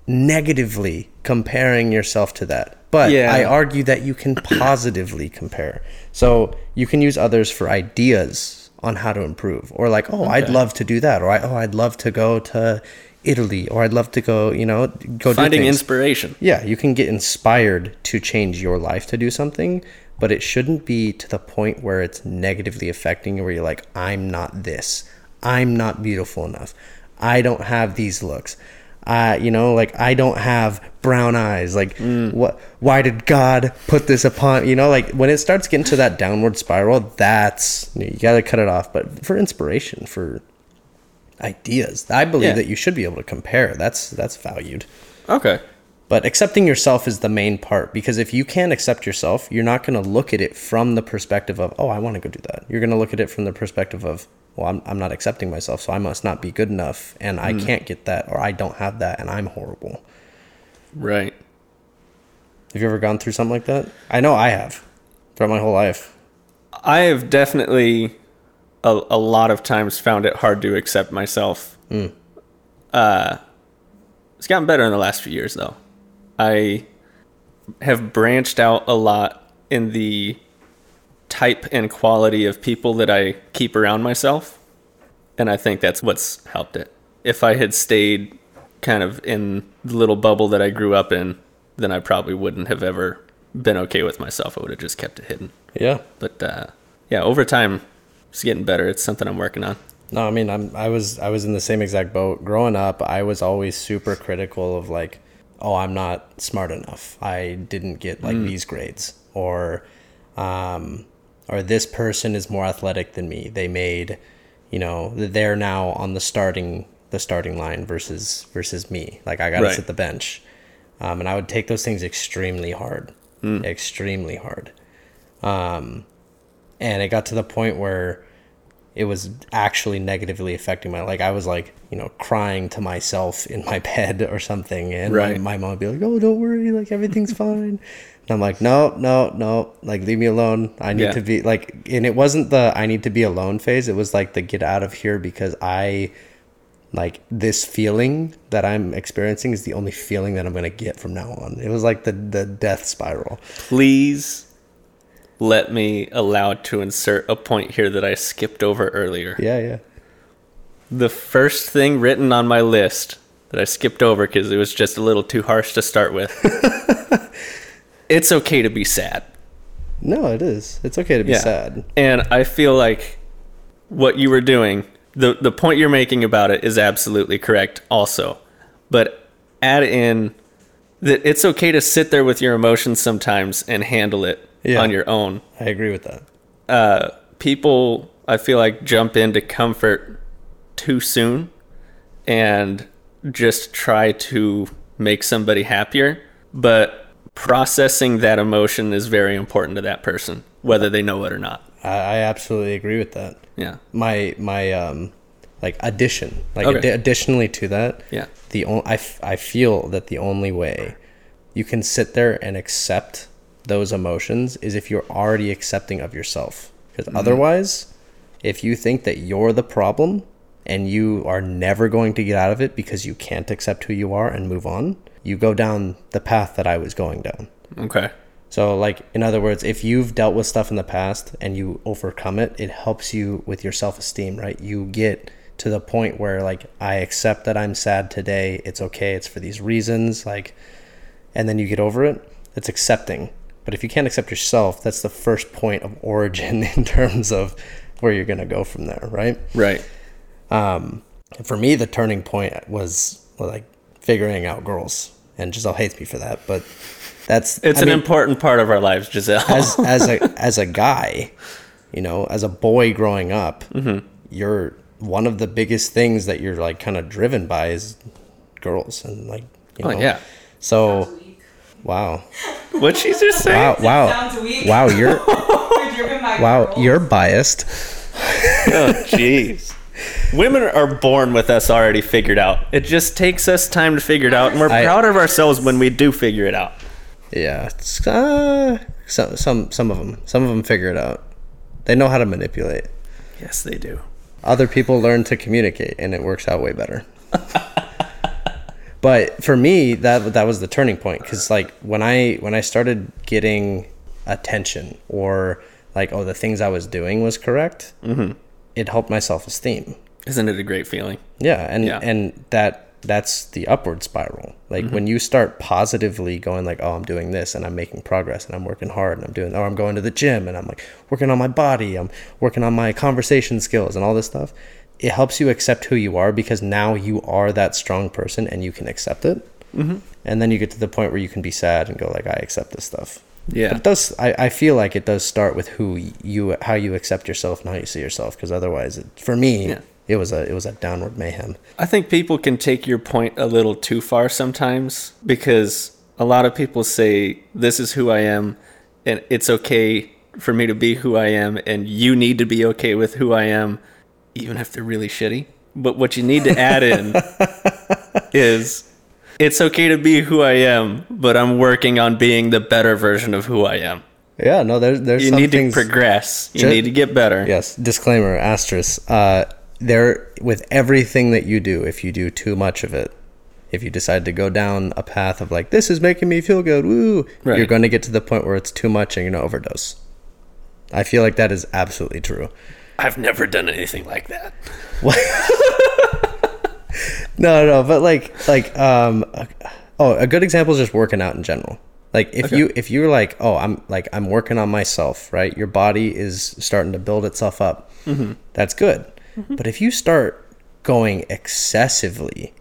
negatively comparing yourself to that. But Yeah. I argue that you can positively compare. So you can use others for ideas on how to improve, or like, oh, I'd love to do that, or oh, I'd love to go to Italy, or I'd love to go, you know, go Finding inspiration. Yeah, you can get inspired to change your life to do something, but it shouldn't be to the point where it's negatively affecting you, where you're like, I'm not this. I'm not beautiful enough. I don't have these looks. Uh, you know, like I don't have brown eyes. Like, what? Why did God put this upon? You know, like when it starts getting to that downward spiral, that's you gotta cut it off. But for inspiration, for ideas, I believe Yeah. that you should be able to compare. That's that's valued. Okay. But accepting yourself is the main part because if you can't accept yourself, you're not going to look at it from the perspective of, oh, I want to go do that. You're going to look at it from the perspective of, well, I'm, I'm not accepting myself, so I must not be good enough, and I can't get that, or I don't have that, and I'm horrible. Right. Have you ever gone through something like that? I know I have throughout my whole life. I have definitely a, a lot of times found it hard to accept myself. Uh, it's gotten better in the last few years, though. I have branched out a lot in the type and quality of people that I keep around myself. And I think that's what's helped it. If I had stayed kind of in the little bubble that I grew up in, then I probably wouldn't have ever been okay with myself. I would have just kept it hidden. Yeah. But uh, yeah, over time, it's getting better. It's something I'm working on. No, I mean, I'm I was I was in the same exact boat. Growing up, I was always super critical of like, oh, I'm not smart enough. I didn't get like these grades, or, um, or this person is more athletic than me. They made, you know, they're now on the starting the starting line versus versus me. Like I got to Right. sit the bench, um, and I would take those things extremely hard, extremely hard. Um, and it got to the point where it was actually negatively affecting my like I was like you know crying to myself in my bed or something and Right. my, my mom would be like oh don't worry like everything's fine. And I'm like no no no like leave me alone. I need Yeah. to be like and it wasn't the I need to be alone phase. It was like the get out of here because I like this feeling that I'm experiencing is the only feeling that I'm gonna get from now on. It was like the the death spiral. Please let me allow to insert a point here that I skipped over earlier. yeah yeah the first thing written on my list that I skipped over because it was just a little too harsh to start with. it's okay to be sad. No, it is. It's okay to be Yeah. sad. And I feel like what you were doing, the the point you're making about it is absolutely correct also. But add in that it's okay to sit there with your emotions sometimes and handle it Yeah. on your own. I agree with that. Uh, people I feel like jump into comfort too soon and just try to make somebody happier, but processing that emotion is very important to that person, whether they know it or not. I, I absolutely agree with that. Yeah. My my um like addition, like Okay. addi- additionally to that, Yeah. the on- I, f- I feel that the only way you can sit there and accept those emotions is if you're already accepting of yourself because mm-hmm. otherwise if you think that you're the problem and you are never going to get out of it because you can't accept who you are and move on you go down the path that i was going down Okay. so, like, in other words, if you've dealt with stuff in the past and you overcome it, it helps you with your self esteem, right? You get to the point where, like, I accept that I'm sad today. It's okay. It's for these reasons. Like, and then you get over it. It's accepting. But if you can't accept yourself, that's the first point of origin in terms of where you're going to go from there, right? Right. Um, for me, the turning point was like figuring out girls. And Giselle hates me for that, but that's It's I an mean- important part of our lives, Giselle. as as a as a guy, you know, as a boy growing up, Mm-hmm. you're one of the biggest things that you're like kind of driven by is girls and like you oh know. yeah. So wow, What'd she just say? wow, wow, Sounds weak. wow, you're We're driven by wow, girls. you're biased. Oh jeez. Women are born with us already figured out. It just takes us time to figure it out, and we're I- proud of ourselves when we do figure it out. Yeah, it's, uh, some some some of them, some of them figure it out. They know how to manipulate. Yes, they do. other people learn to communicate and it works out way better but for me that that was the turning point because like when i when i started getting attention or like oh the things i was doing was correct mm-hmm. it helped my self-esteem Isn't it a great feeling? yeah and Yeah. and that that's the upward spiral like when you start positively going like oh i'm doing this and i'm making progress and i'm working hard and i'm doing or i'm going to the gym and i'm like working on my body i'm working on my conversation skills and all this stuff it helps you accept who you are because now you are that strong person and you can accept it mm-hmm. and then you get to the point where you can be sad and go like i accept this stuff Yeah. but it does I, I feel like it does start with who you how you accept yourself and how you see yourself because otherwise it, for me Yeah. it was a it was a downward mayhem I think people can take your point a little too far sometimes because a lot of people say, This is who I am, and it's okay for me to be who I am, and you need to be okay with who I am, even if they're really shitty. But what you need to add in is it's okay to be who I am, but I'm working on being the better version of who I am. Yeah, no, there's there's You need to progress. You Ju- need to get better. yes, disclaimer, asterisk. Uh, there with everything that you do, if you do too much of it, if you decide to go down a path of like this is making me feel good, woo, Right. you're going to get to the point where it's too much and you're going to overdose. I feel like that is absolutely true. I've never done anything like that. No, no, but like like um oh, a good example is just working out in general. Like if Okay. you if you're like, "Oh, I'm like I'm working on myself," right? Your body is starting to build itself up. Mm-hmm. That's good. But if you start going excessively,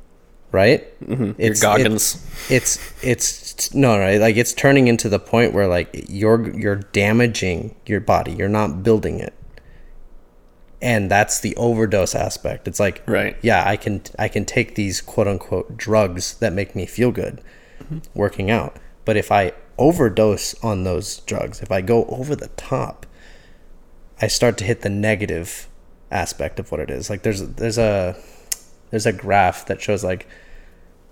right? Mm-hmm. Your Goggins. it's it's no right like it's turning into the point where like you're you're damaging your body you're not building it and that's the overdose aspect. It's like Right. yeah i can i can take these quote unquote drugs that make me feel good working out. But if i overdose on those drugs if i go over the top i start to hit the negative aspect of what it is. Like there's there's a there's a graph that shows like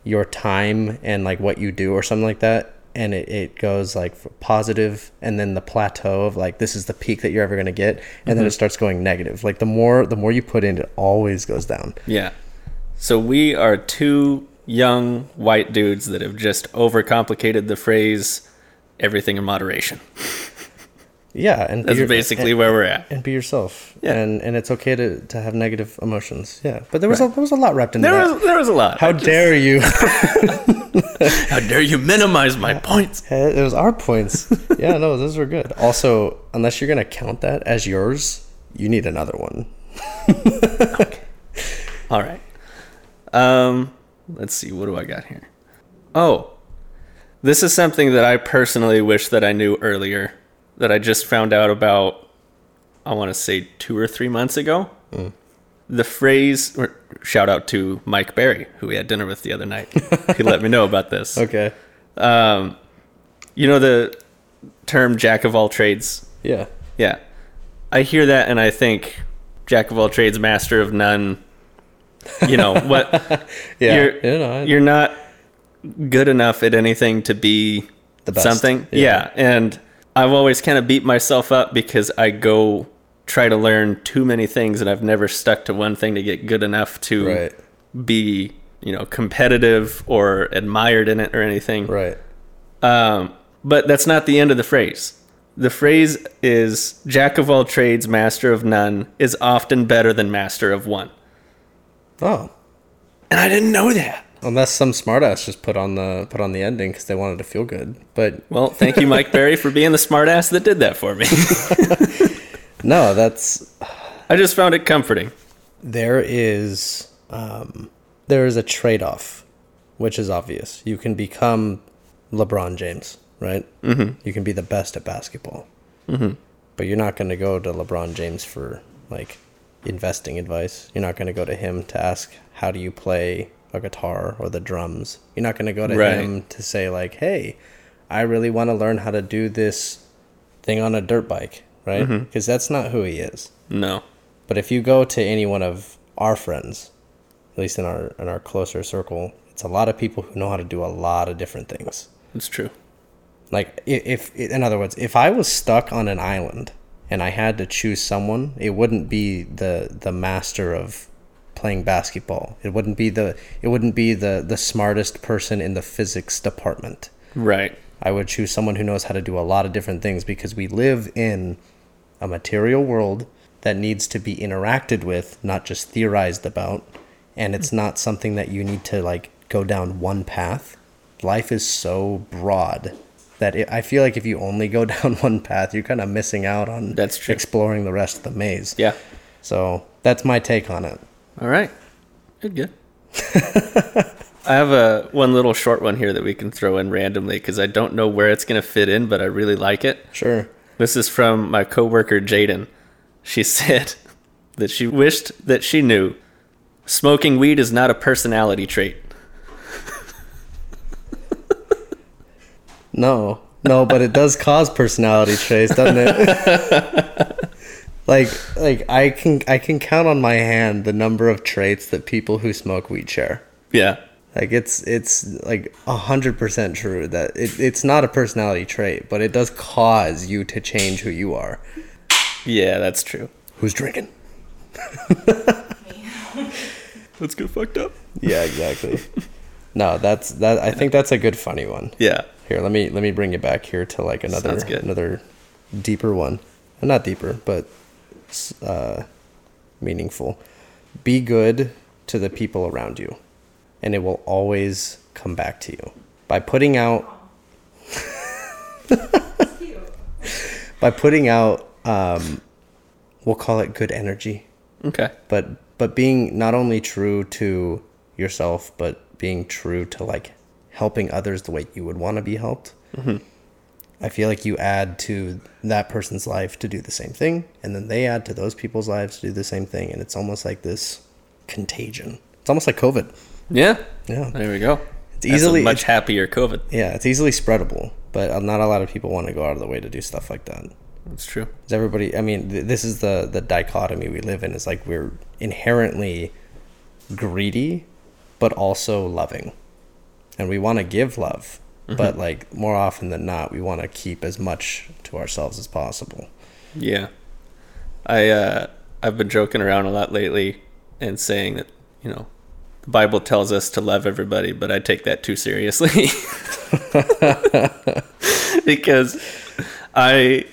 your time and like what you do or something like that and it, it goes like positive and then the plateau of like this is the peak that you're ever going to get and then it mm-hmm. starts going negative like the more the more you put in it always goes down Yeah. So we are two young white dudes that have just overcomplicated the phrase everything in moderation. yeah, and be That's your- basically and, where we're at. and be yourself. Yeah. and and it's okay to, to have negative emotions. Yeah, but there was a, there was a lot wrapped in There that. was there was a lot. How dare you? How dare you minimize my points? it was our points. Yeah, no, those were good. Also, unless you're gonna count that as yours, you need another one. Okay. All right. Um, let's see. What do I got here? Oh, this is something that I personally wish that I knew earlier. That I just found out about. I want to say two or three months ago. The phrase. Or, shout out to Mike Barry, who we had dinner with the other night. he let me know about this. Okay. Um, you know the term "jack of all trades." Yeah. Yeah. I hear that and I think jack of all trades, master of none. You know, what Yeah. you're You know, you're not good enough at anything to be something. Yeah. Yeah. And I've always kind of beat myself up because I go try to learn too many things and I've never stuck to one thing to get good enough to Right. be, you know, competitive or admired in it or anything. Right. Um, but that's not the end of the phrase. The phrase is Jack of all trades, master of none is often better than master of one. Oh. And I didn't know that. Unless some smartass just put on the put on the ending because they wanted to feel good. But Well, thank you, Mike Berry, for being the smartass that did that for me. no, that's I just found it comforting. there is um, there is a trade off, which is obvious. You can become LeBron James, right? Mm-hmm. You can be the best at basketball, mm-hmm. but you're not going to go to LeBron James for like investing advice. You're not going to go to him to ask how do you play a guitar or the drums. You're not going to go to Right. him to say like, "Hey, I really want to learn how to do this thing on a dirt bike," right? Mm-hmm. Because that's not who he is. No. But if you go to any one of our friends, at least in our in our closer circle, it's a lot of people who know how to do a lot of different things. It's true. Like i- if, in other words, if I was stuck on an island and I had to choose someone, it wouldn't be the the master of playing basketball. It wouldn't be the it wouldn't be the the smartest person in the physics department. Right. I would choose someone who knows how to do a lot of different things because we live in a material world that needs to be interacted with, not just theorized about. And it's not something that you need to like go down one path. Life is so broad that it, I feel like if you only go down one path, you're kind of missing out on That's true. exploring the rest of the maze. Yeah. So that's my take on it. All right. Good, good. I have a one little short one here that we can throw in randomly because I don't know where it's going to fit in, but I really like it. Sure. This is from my coworker Jaden. She said that she wished that she knew smoking weed is not a personality trait. No, no, but it does cause personality traits, doesn't it? like, like I can I can count on my hand the number of traits that people who smoke weed share. Yeah. Like it's it's like a hundred percent true that it, it's not a personality trait, but it does cause you to change who you are. Yeah, that's true. Who's drinking? Let's get fucked up. Yeah, exactly. no, that's that. I think that's a good funny one. Yeah. Here, let me let me bring you back here to like another another deeper one. Not deeper, but uh, meaningful. Be good to the people around you, and it will always come back to you by putting out by putting out. Um, we'll call it good energy, Okay. but but being not only true to yourself, but being true to like helping others the way you would want to be helped. I feel like you add to that person's life to do the same thing, and then they add to those people's lives to do the same thing, and it's almost like this contagion. It's almost like COVID. Yeah. Yeah, There we go. it's That's easily much happier COVID. yeah, it's easily spreadable, but uh, not a lot of people want to go out of the way to do stuff like that. That's true. everybody, I mean, th- this is the the dichotomy we live in. Is like we're inherently greedy, but also loving, and we want to give love, but like more often than not, we want to keep as much to ourselves as possible. Yeah. I uh I've been joking around a lot lately and saying that, you know, the Bible tells us to love everybody, but I take that too seriously. because I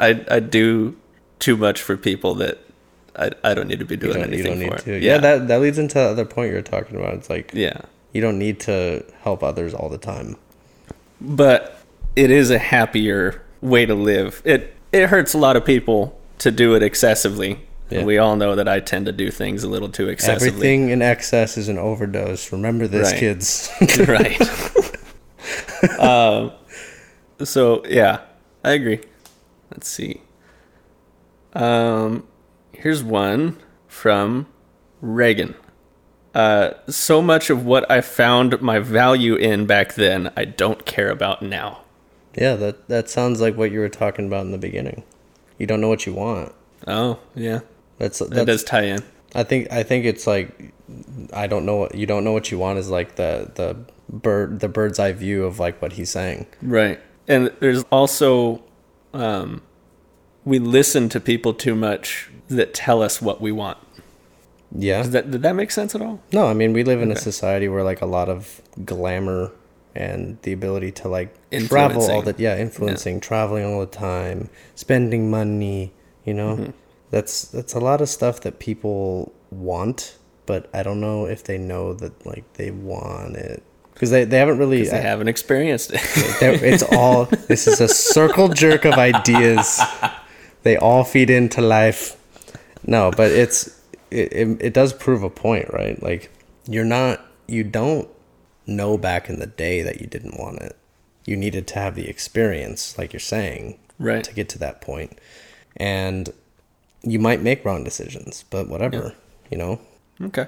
I I do too much for people that I, I don't need to be doing anything for. to. Yeah. that that leads into the other point you're talking about. It's like yeah. you don't need to help others all the time. But it is a happier way to live. It it hurts a lot of people to do it excessively. Yeah. And we all know that I tend to do things a little too excessively. Everything in excess is an overdose. Remember this, Right. kids. right. um, so yeah, I agree. Let's see. Um, here's one from Reagan. Uh, so much of what I found my value in back then, I don't care about now. yeah, that that sounds like what you were talking about in the beginning. You don't know what you want. Oh yeah, That's that does tie in. I think I think it's like I don't know what you don't know what you want is like the the bird the bird's eye view of like what he's saying. Right. And there's also, um, we listen to people too much that tell us what we want. Yeah. Does that, did that make sense at all? No, I mean we live in a society where like a lot of glamour and the ability to like travel all the yeah influencing traveling all the time spending money you know Mm-hmm. that's that's a lot of stuff that people want but i don't know if they know that like they want it because they, they haven't really They haven't experienced it. it's all this is a circle jerk of ideas they all feed into life no but it's it, it, it does prove a point right like you're not you don't know back in the day that you didn't want it you needed to have the experience like you're saying Right. to get to that point. and you might make wrong decisions but whatever you know okay.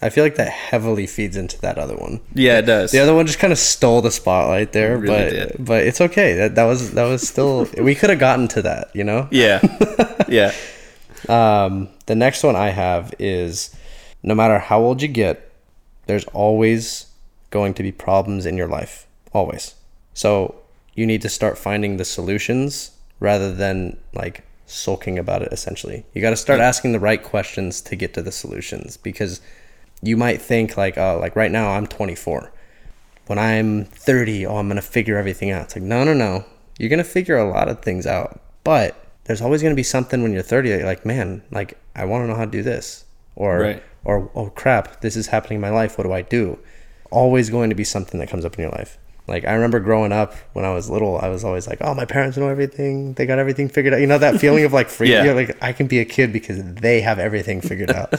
i feel like that heavily feeds into that other one Yeah, it does. the other one just kind of stole the spotlight there, really but did. but it's okay. That that was that was still we could have gotten to that, you know. yeah. yeah. Um, the next one I have is no matter how old you get, there's always going to be problems in your life, always. So you need to start finding the solutions rather than like sulking about it. Essentially, you got to start asking the right questions to get to the solutions because you might think like, oh, like right now I'm 24 when I'm 30, oh, I'm going to figure everything out. It's like, no, no, no. You're going to figure a lot of things out. But there's always going to be something when you're 30 that you're like, man, like, I want to know how to do this. Or, Right. or, oh, crap, this is happening in my life. What do I do? Always going to be something that comes up in your life. Like, I remember growing up when I was little, I was always like, oh, my parents know everything. They got everything figured out. You know, that feeling of like freedom. Yeah. Like, I can be a kid because they have everything figured out.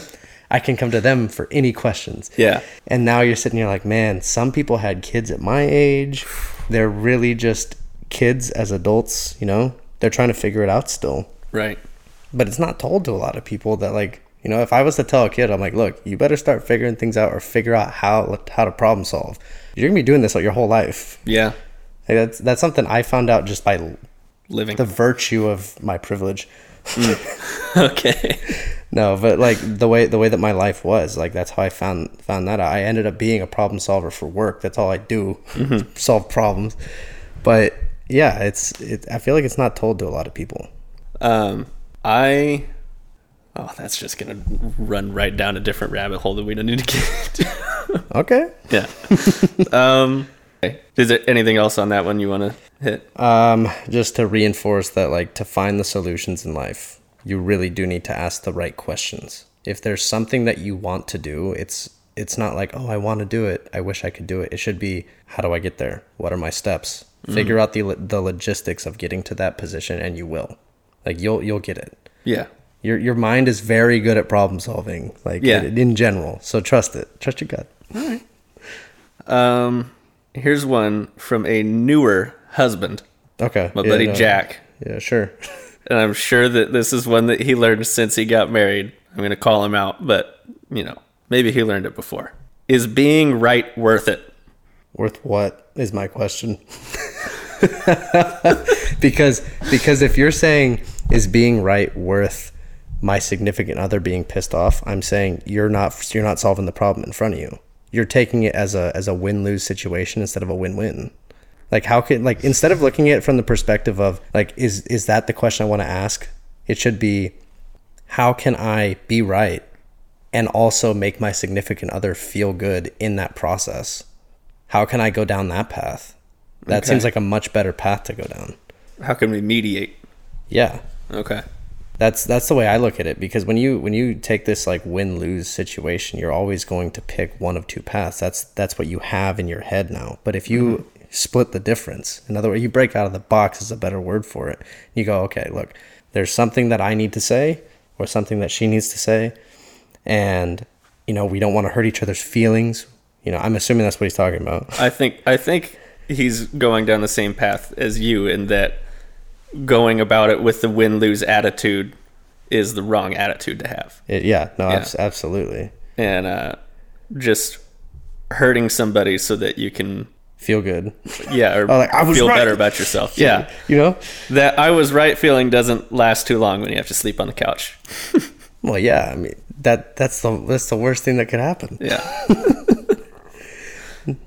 I can come to them for any questions. Yeah. And now you're sitting here like, man, some people had kids at my age. They're really just kids as adults, you know? They're trying to figure it out still. Right. But it's not told to a lot of people that like, you know, if I was to tell a kid, I'm like, look, you better start figuring things out or figure out how how to problem solve. You're gonna be doing this your whole life. Yeah. Like, that's that's something I found out just by Living. the virtue of my privilege. Mm. okay. No, but like the way the way that my life was, like that's how I found found that out. I ended up being a problem solver for work. That's all I do, mm-hmm. solve problems. But yeah, it's it. I feel like it's not told to a lot of people. Um, I. Oh, that's just gonna run right down a different rabbit hole that we don't need to get. Okay. yeah. um. okay. Is there anything else on that one you want to hit? Um, just to reinforce that, like to find the solutions in life, you really do need to ask the right questions. If there's something that you want to do, it's it's not like oh I want to do it. I wish I could do it. It should be how do I get there? What are my steps? Figure out the the logistics of getting to that position, and you will. Like you'll you'll get it. Yeah. Your your mind is very good at problem solving, like Yeah. in, in general. So trust it. Trust your gut. All right. Um. Here's one from a newer husband, Okay. my Yeah, buddy no. Jack, Yeah, sure. and I'm sure that this is one that he learned since he got married. I'm gonna call him out, but you know, maybe he learned it before. Is being right worth it? Worth what is my question? because because if you're saying is being right worth my significant other being pissed off, I'm saying you're not you're not solving the problem in front of you. You're taking it as a as a win-lose situation instead of a win-win. Like how can like instead of looking at it from the perspective of like is is that the question I want to ask? It should be how can I be right and also make my significant other feel good in that process? How can I go down that path? That Okay. seems like a much better path to go down. How can we mediate? Yeah. Okay. That's that's the way I look at it because when you when you take this like win lose situation, you're always going to pick one of two paths. That's that's what you have in your head now. But if you mm-hmm. split the difference, in other words, you break out of the box is a better word for it. You go, okay, look, there's something that I need to say or something that she needs to say, and you know we don't want to hurt each other's feelings. You know, I'm assuming that's what he's talking about. I think I think he's going down the same path as you in that going about it with the win lose attitude is the wrong attitude to have. It, yeah, no, Yeah. abs- absolutely. And uh, just hurting somebody so that you can Feel good. yeah, or Oh, like, I was feel right. better about yourself. Yeah. You know? That I was right feeling doesn't last too long when you have to sleep on the couch. Well, yeah. I mean, that that's the that's the worst thing that could happen. Yeah.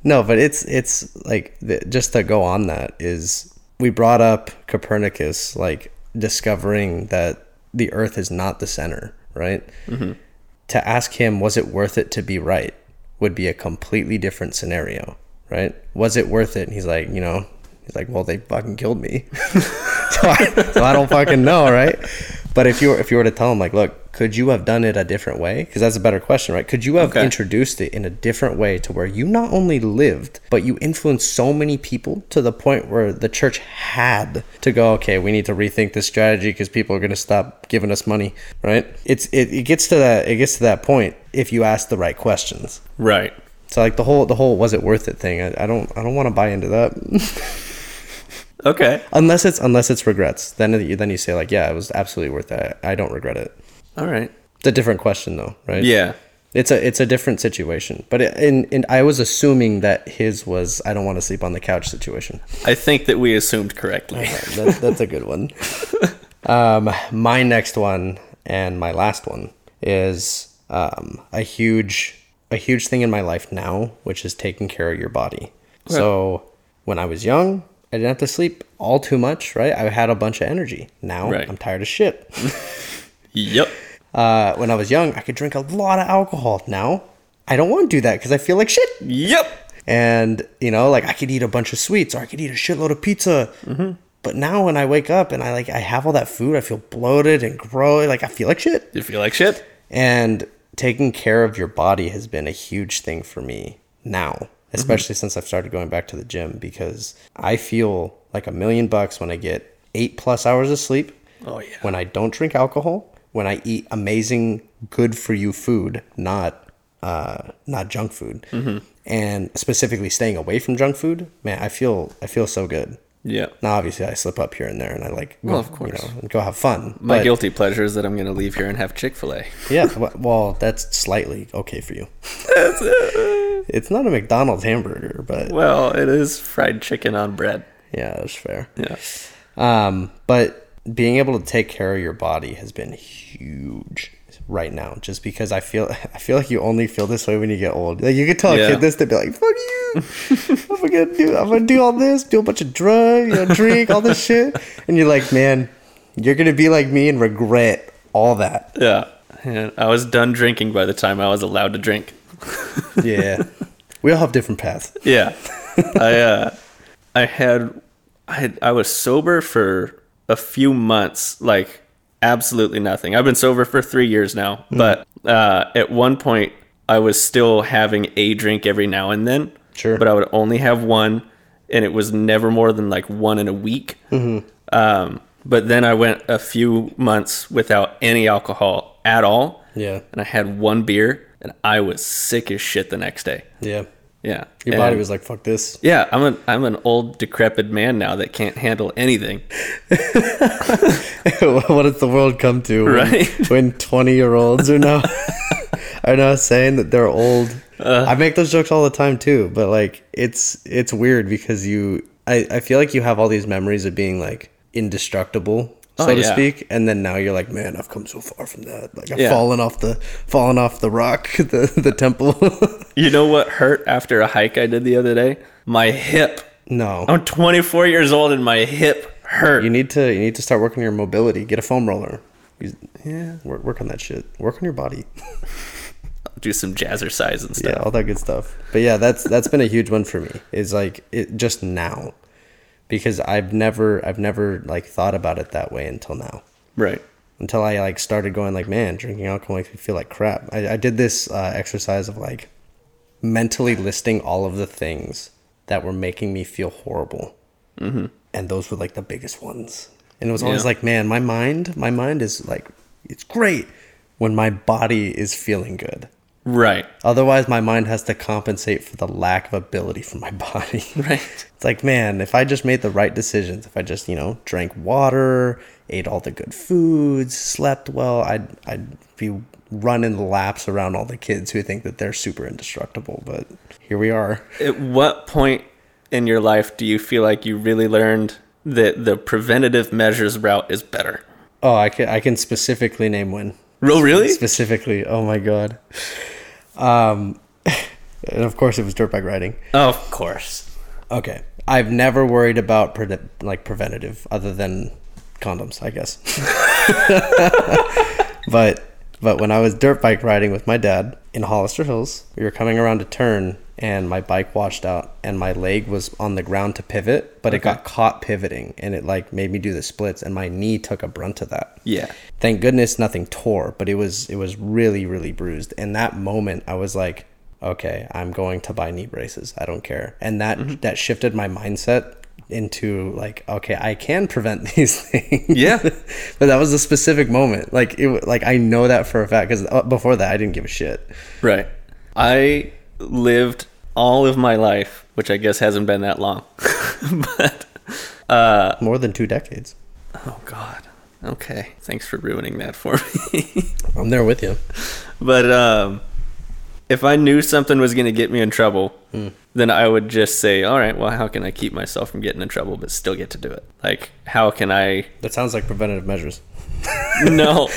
No, but it's it's like the, just to go on that is we brought up Copernicus like discovering that the Earth is not the center, right? Mm-hmm. To ask him, was it worth it to be right, would be a completely different scenario, right? Was it worth it? And he's like, you know, he's like, well, they fucking killed me, so, I, so I don't fucking know, right? But if you were, if you were to tell him like, look, could you have done it a different way? Because that's a better question, right? Could you have Okay. introduced it in a different way to where you not only lived, but you influenced so many people to the point where the church had to go, okay, we need to rethink this strategy because people are going to stop giving us money, right? It's it, it gets to that it gets to that point if you ask the right questions. Right. So like the whole the whole was it worth it thing, I, I don't I don't want to buy into that. Okay. unless it's unless it's regrets. Then you then you say like, yeah, it was absolutely worth it. I, don't regret it. All right. It's a different question though, right? Yeah. It's a it's a different situation. But it, in in I was assuming that his was I don't want to sleep on the couch situation. I think that we assumed correctly. That, that's a good one. Um, my next one and my last one is um, a huge a huge thing in my life now, which is taking care of your body. So when I was young, I didn't have to sleep all too much, right? I had a bunch of energy. Now Right. I'm tired of shit. Yep. Uh, when I was young, I could drink a lot of alcohol. Now I don't want to do that because I feel like shit. Yep. And you know, like I could eat a bunch of sweets or I could eat a shitload of pizza. But now when I wake up and I like I have all that food, I feel bloated and gross. Like I feel like shit. You feel like shit? And taking care of your body has been a huge thing for me now, especially since I've started going back to the gym because I feel like a million bucks when I get eight plus hours of sleep. Oh, yeah. When I don't drink alcohol, when I eat amazing, good for you food, not uh, not junk food, and specifically staying away from junk food, man, I feel I feel so good. Yeah. Now, obviously, I slip up here and there, and I like, go, Well, of you course. know, go have fun. My but- guilty pleasure is that I'm going to leave here and have Chick fil A. yeah, well, that's slightly okay for you. it's not a McDonald's hamburger, but Well, it is fried chicken on bread. yeah, that's fair. Yeah. Um, but being able to take care of your body has been huge right now. Just because I feel, I feel like you only feel this way when you get old. Like you could tell a kid this to be like, "Fuck you! I'm gonna do, I'm gonna do all this, do a bunch of drugs, you know, drink all this shit," and you're like, "Man, you're gonna be like me and regret all that." Yeah. And I was done drinking by the time I was allowed to drink. Yeah, we all have different paths. Yeah. I uh I had I had I was sober for a few months, like absolutely nothing. I've been sober for 3 years now, but uh at one point I was still having a drink every now and then. Sure. But I would only have one and it was never more than like one in a week. Um but then I went a few months without any alcohol at all. Yeah, And I had one beer and I was sick as shit the next day. yeah. Yeah. Your body was like, "Fuck this." yeah, I'm an I'm an old decrepit man now that can't handle anything. what does the world come to when, Right. when 20 year olds are now are now saying that they're old Uh. i make those jokes all the time too but like it's it's weird because you i i feel like you have all these memories of being like indestructible so Oh, to yeah. speak and then now you're like man i've come so far from that like i've Yeah. fallen off the fallen off the rock the the temple You know what hurt after a hike I did the other day? My hip. no I'm 24 years old and my hip hurt. you need to you need to start working your mobility get a foam roller yeah. work, work on that shit work on your body Do some jazzercise and stuff. yeah all that good stuff but yeah that's that's been a huge one for me is like it just now because I've never I've never like thought about it that way until now. Right. Until I like started going like, man, drinking alcohol makes me feel like crap. I, I did this uh, exercise of like mentally listing all of the things that were making me feel horrible, mm-hmm. and those were like the biggest ones. And it was always Yeah. like, man, my mind, my mind is like, it's great when my body is feeling good. Right. Otherwise, my mind has to compensate for the lack of ability from my body. Right. It's like, man, if I just made the right decisions, if I just, you know, drank water, ate all the good foods, slept well, I'd I'd be running laps around all the kids who think that they're super indestructible. But here we are. At what point in your life do you feel like you really learned that the preventative measures route is better? Oh, I can I can specifically name when. Oh, Real, really? Specifically, oh my god. Um, and of course, it was dirt bike riding. of course. Okay. I've never worried about pre- like preventative other than condoms, I guess. but but when I was dirt bike riding with my dad in Hollister Hills, we were coming around a turn and my bike washed out and my leg was on the ground to pivot, but it got caught pivoting and it like made me do the splits and my knee took a brunt of that. Yeah. thank goodness nothing tore but it was it was really really bruised. And that moment i was like okay i'm going to buy knee braces. I don't care. And that mm-hmm. that shifted my mindset into like okay i can prevent these things Yeah. but that was a specific moment like it like i know that for a fact because before that i didn't give a shit Right. I lived all of my life, which I guess hasn't been that long. but uh more than two decades oh god. Okay. Thanks for ruining that for me. i'm there with you but um if I knew something was going to get me in trouble, then I would just say, "All right, well, how can I keep myself from getting in trouble but still get to do it? Like, how can I that sounds like preventative measures No,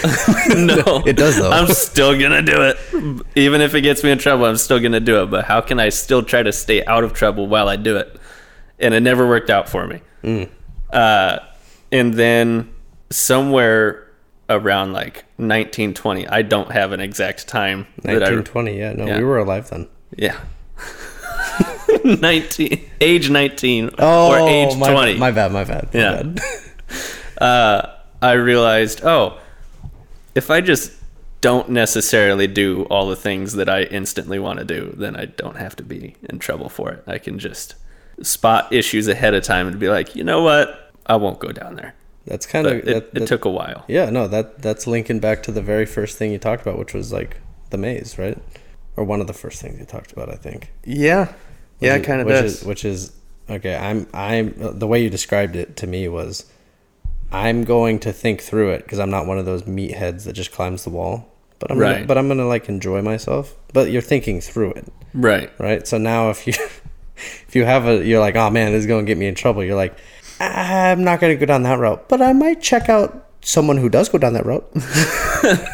no. It does, though. I'm still gonna do it, even if it gets me in trouble. I'm still gonna do it. But how can I still try to stay out of trouble while I do it? And it never worked out for me. Mm. Uh, and then somewhere around like 1920, I don't have an exact time that I 1920 yeah no Yeah. we were alive then yeah. 19 age 19 oh or age my, 20 my bad my bad my Yeah. bad. uh, I realized, oh, if I just don't necessarily do all the things that I instantly want to do, then I don't have to be in trouble for it. I can just spot issues ahead of time and be like, you know what? I won't go down there. that's kind But of it, that, it that- took a while. Yeah, no, that that's linking back to the very first thing you talked about, which was like the maze, right? Or one of the first things you talked about, I think. Yeah. Yeah, it kind of which does. Is, which is okay. I'm I'm the way you described it to me was I'm going to think through it because I'm not one of those meatheads that just climbs the wall. But I'm gonna, Right. but I'm gonna like enjoy myself. But you're thinking through it, right. right? So now if you if you have a you're like, oh man, this is gonna get me in trouble. You're like, I'm not gonna go down that route, but I might check out someone who does go down that route.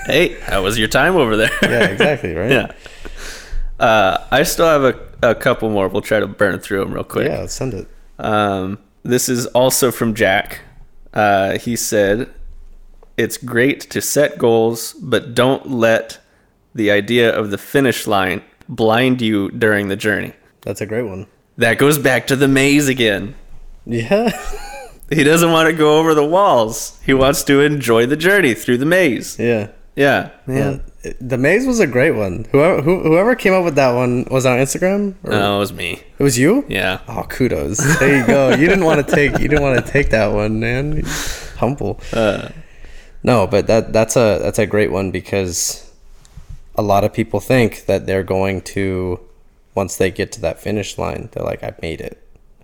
Hey, how was your time over there? yeah, exactly, right? yeah. Uh, I still have a, a couple more. We'll try to burn through them real quick. Yeah, let's send it. Um, this is also from Jack. Uh, he said, It's great to set goals, but don't let the idea of the finish line blind you during the journey. That's a great one. That goes back to the maze again. Yeah. He doesn't want to go over the walls. He wants to enjoy the journey through the maze. yeah. Yeah. Yeah. The maze was a great one. Whoever who, whoever came up with that one was on Instagram. Or- No, it was me. It was you. Yeah. Oh, kudos. There you go. You didn't want to take. You didn't want to take that one, man. Humble. Uh, No, but that that's a that's a great one because a lot of people think that they're going to once they get to that finish line, they're like, I've made it.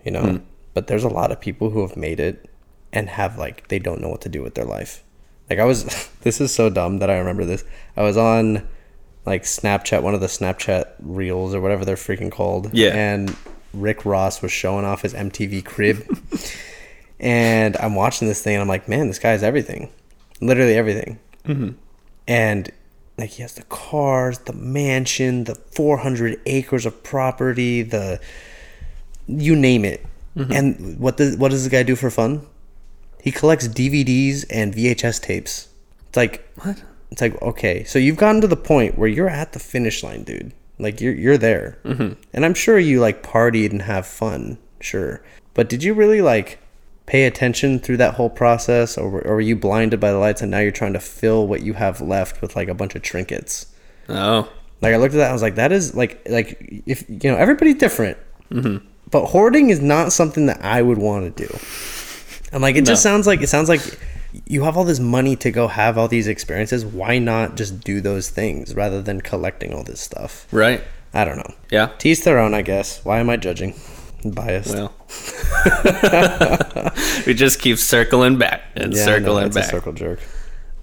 You know? But there's a lot of people who have made it and have like they don't know what to do with their life. Like I was this is so dumb that I remember this. I was on like Snapchat, one of the Snapchat reels or whatever they're freaking called. Yeah. And Rick Ross was showing off his MTV crib. and I'm watching this thing and I'm like, man, this guy has everything. Literally everything. Mm-hmm. And like he has the cars, the mansion, the 400 acres of property, the you name it. Mm-hmm. And what does what does this guy do for fun? He collects DVDs and VHS tapes. It's like what? it's like okay, so you've gotten to the point where you're at the finish line, dude. Like you're you're there, mm-hmm. and I'm sure you like partied and have fun, sure. But did you really like pay attention through that whole process, or were, or were you blinded by the lights and now you're trying to fill what you have left with like a bunch of trinkets? Oh, Like I looked at that, I was like, that is like like if you know everybody's different, but hoarding is not something that I would want to do. I'm like, it just sounds like it sounds like you have all this money to go have all these experiences. Why not just do those things rather than collecting all this stuff? right. I don't know. Yeah. Teach their own, I guess. Why am I judging? I'm biased. Well, we just keep circling back and Yeah, circling a back. circle jerk.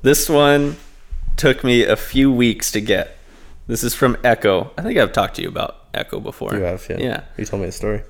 This one took me a few weeks to get. This is from Echo. I think I've talked to you about Echo before. You have, yeah. Yeah. You told me the story.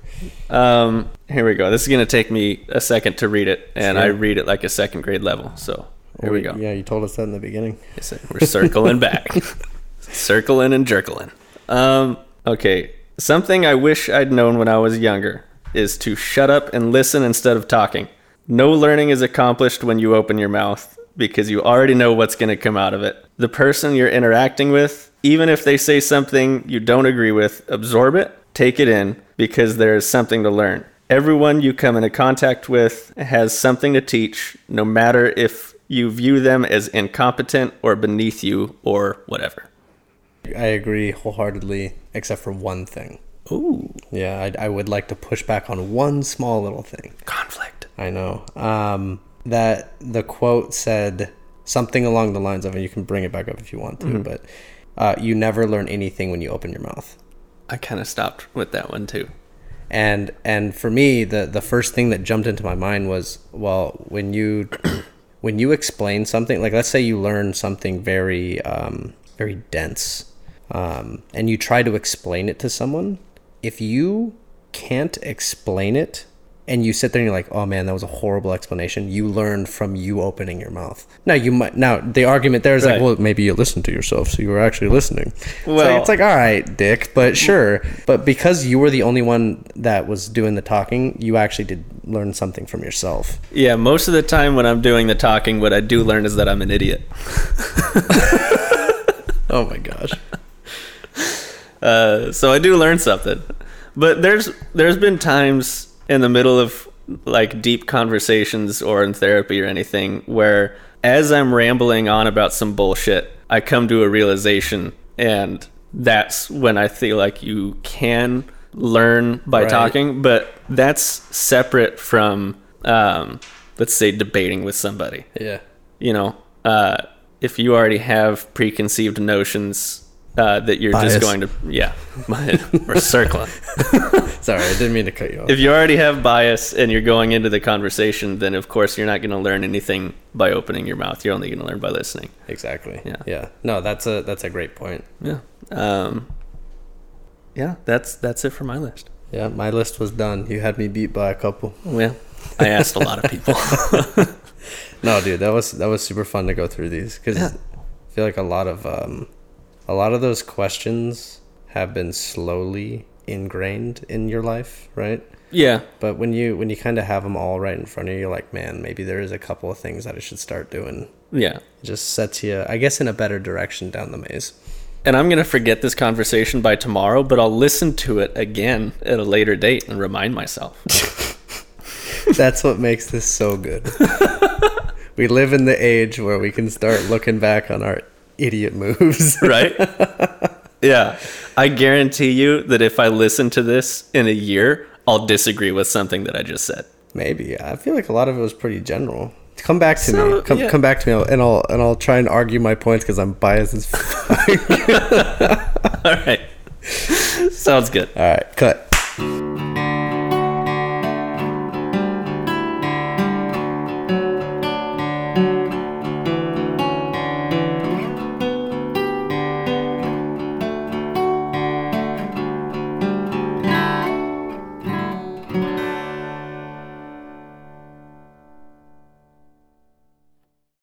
Um, here we go. This is going to take me a second to read it, and I read it like a second grade level. So here we go. Yeah, you told us that in the beginning. Said We're circling back, circling and jerkling. Um, okay, something I wish I'd known when I was younger is to shut up and listen instead of talking. No learning is accomplished when you open your mouth because you already know what's going to come out of it. The person you're interacting with, even if they say something you don't agree with, absorb it, take it in because there is something to learn. Everyone you come into contact with has something to teach, no matter if you view them as incompetent or beneath you or whatever. I agree wholeheartedly, except for one thing. Ooh, Yeah, I, I would like to push back on one small little thing. conflict. I know. Um, that the quote said something along the lines of, and you can bring it back up if you want to, Mm-hmm. but uh, you never learn anything when you open your mouth. I kind of stopped with that one too. And and for me, the the first thing that jumped into my mind was, well, when you when you explain something, like let's say you learn something very um, very dense, um, and you try to explain it to someone, if you can't explain it and you sit there and you're like, "Oh man, that was a horrible explanation." You learn from you opening your mouth. Now you might now the argument there is Right. like, "Well, maybe you listened to yourself, so you were actually listening." Well, Well- it's like, "All right, dick," but sure. But because you were the only one that was doing the talking, you actually did learn something from yourself. Yeah, most of the time when I'm doing the talking, what I do learn is that I'm an idiot. Oh my gosh. Uh, so I do learn something. But there's there's been times in the middle of like deep conversations or in therapy or anything where as I'm rambling on about some bullshit, I come to a realization and that's when I feel like you can learn by Right. talking, but that's separate from um, let's say debating with somebody Yeah. you know, uh, if you already have preconceived notions uh, that you're Bias. just going to, yeah, we're circling. Sorry, I didn't mean to cut you off. If you already have bias and you're going into the conversation, then of course you're not going to learn anything by opening your mouth. You're only going to learn by listening. exactly. Yeah. Yeah. No, that's a that's a great point. Yeah. Um, yeah, that's that's it for my list. Yeah, my list was done. You had me beat by a couple. Well, I asked a lot of people. No, dude, that was that was super fun to go through these because Yeah. I feel like a lot of um, a lot of those questions have been slowly ingrained in your life, right? yeah, But when you when you kind of have them all right in front of you, you're like, man, maybe there is a couple of things that I should start doing. yeah. It just sets you, I guess, in a better direction down the maze. And I'm going to forget this conversation by tomorrow, but I'll listen to it again at a later date and remind myself. That's what makes this so good. we live in the age where we can start looking back on our idiot moves. right? yeah. I guarantee you that if I listen to this in a year, I'll disagree with something that I just said. Maybe I feel like a lot of it was pretty general. Come back to So, me. Come, yeah. come back to me, and I'll and I'll try and argue my points because I'm biased as. F- All right. Sounds good. All right, cut.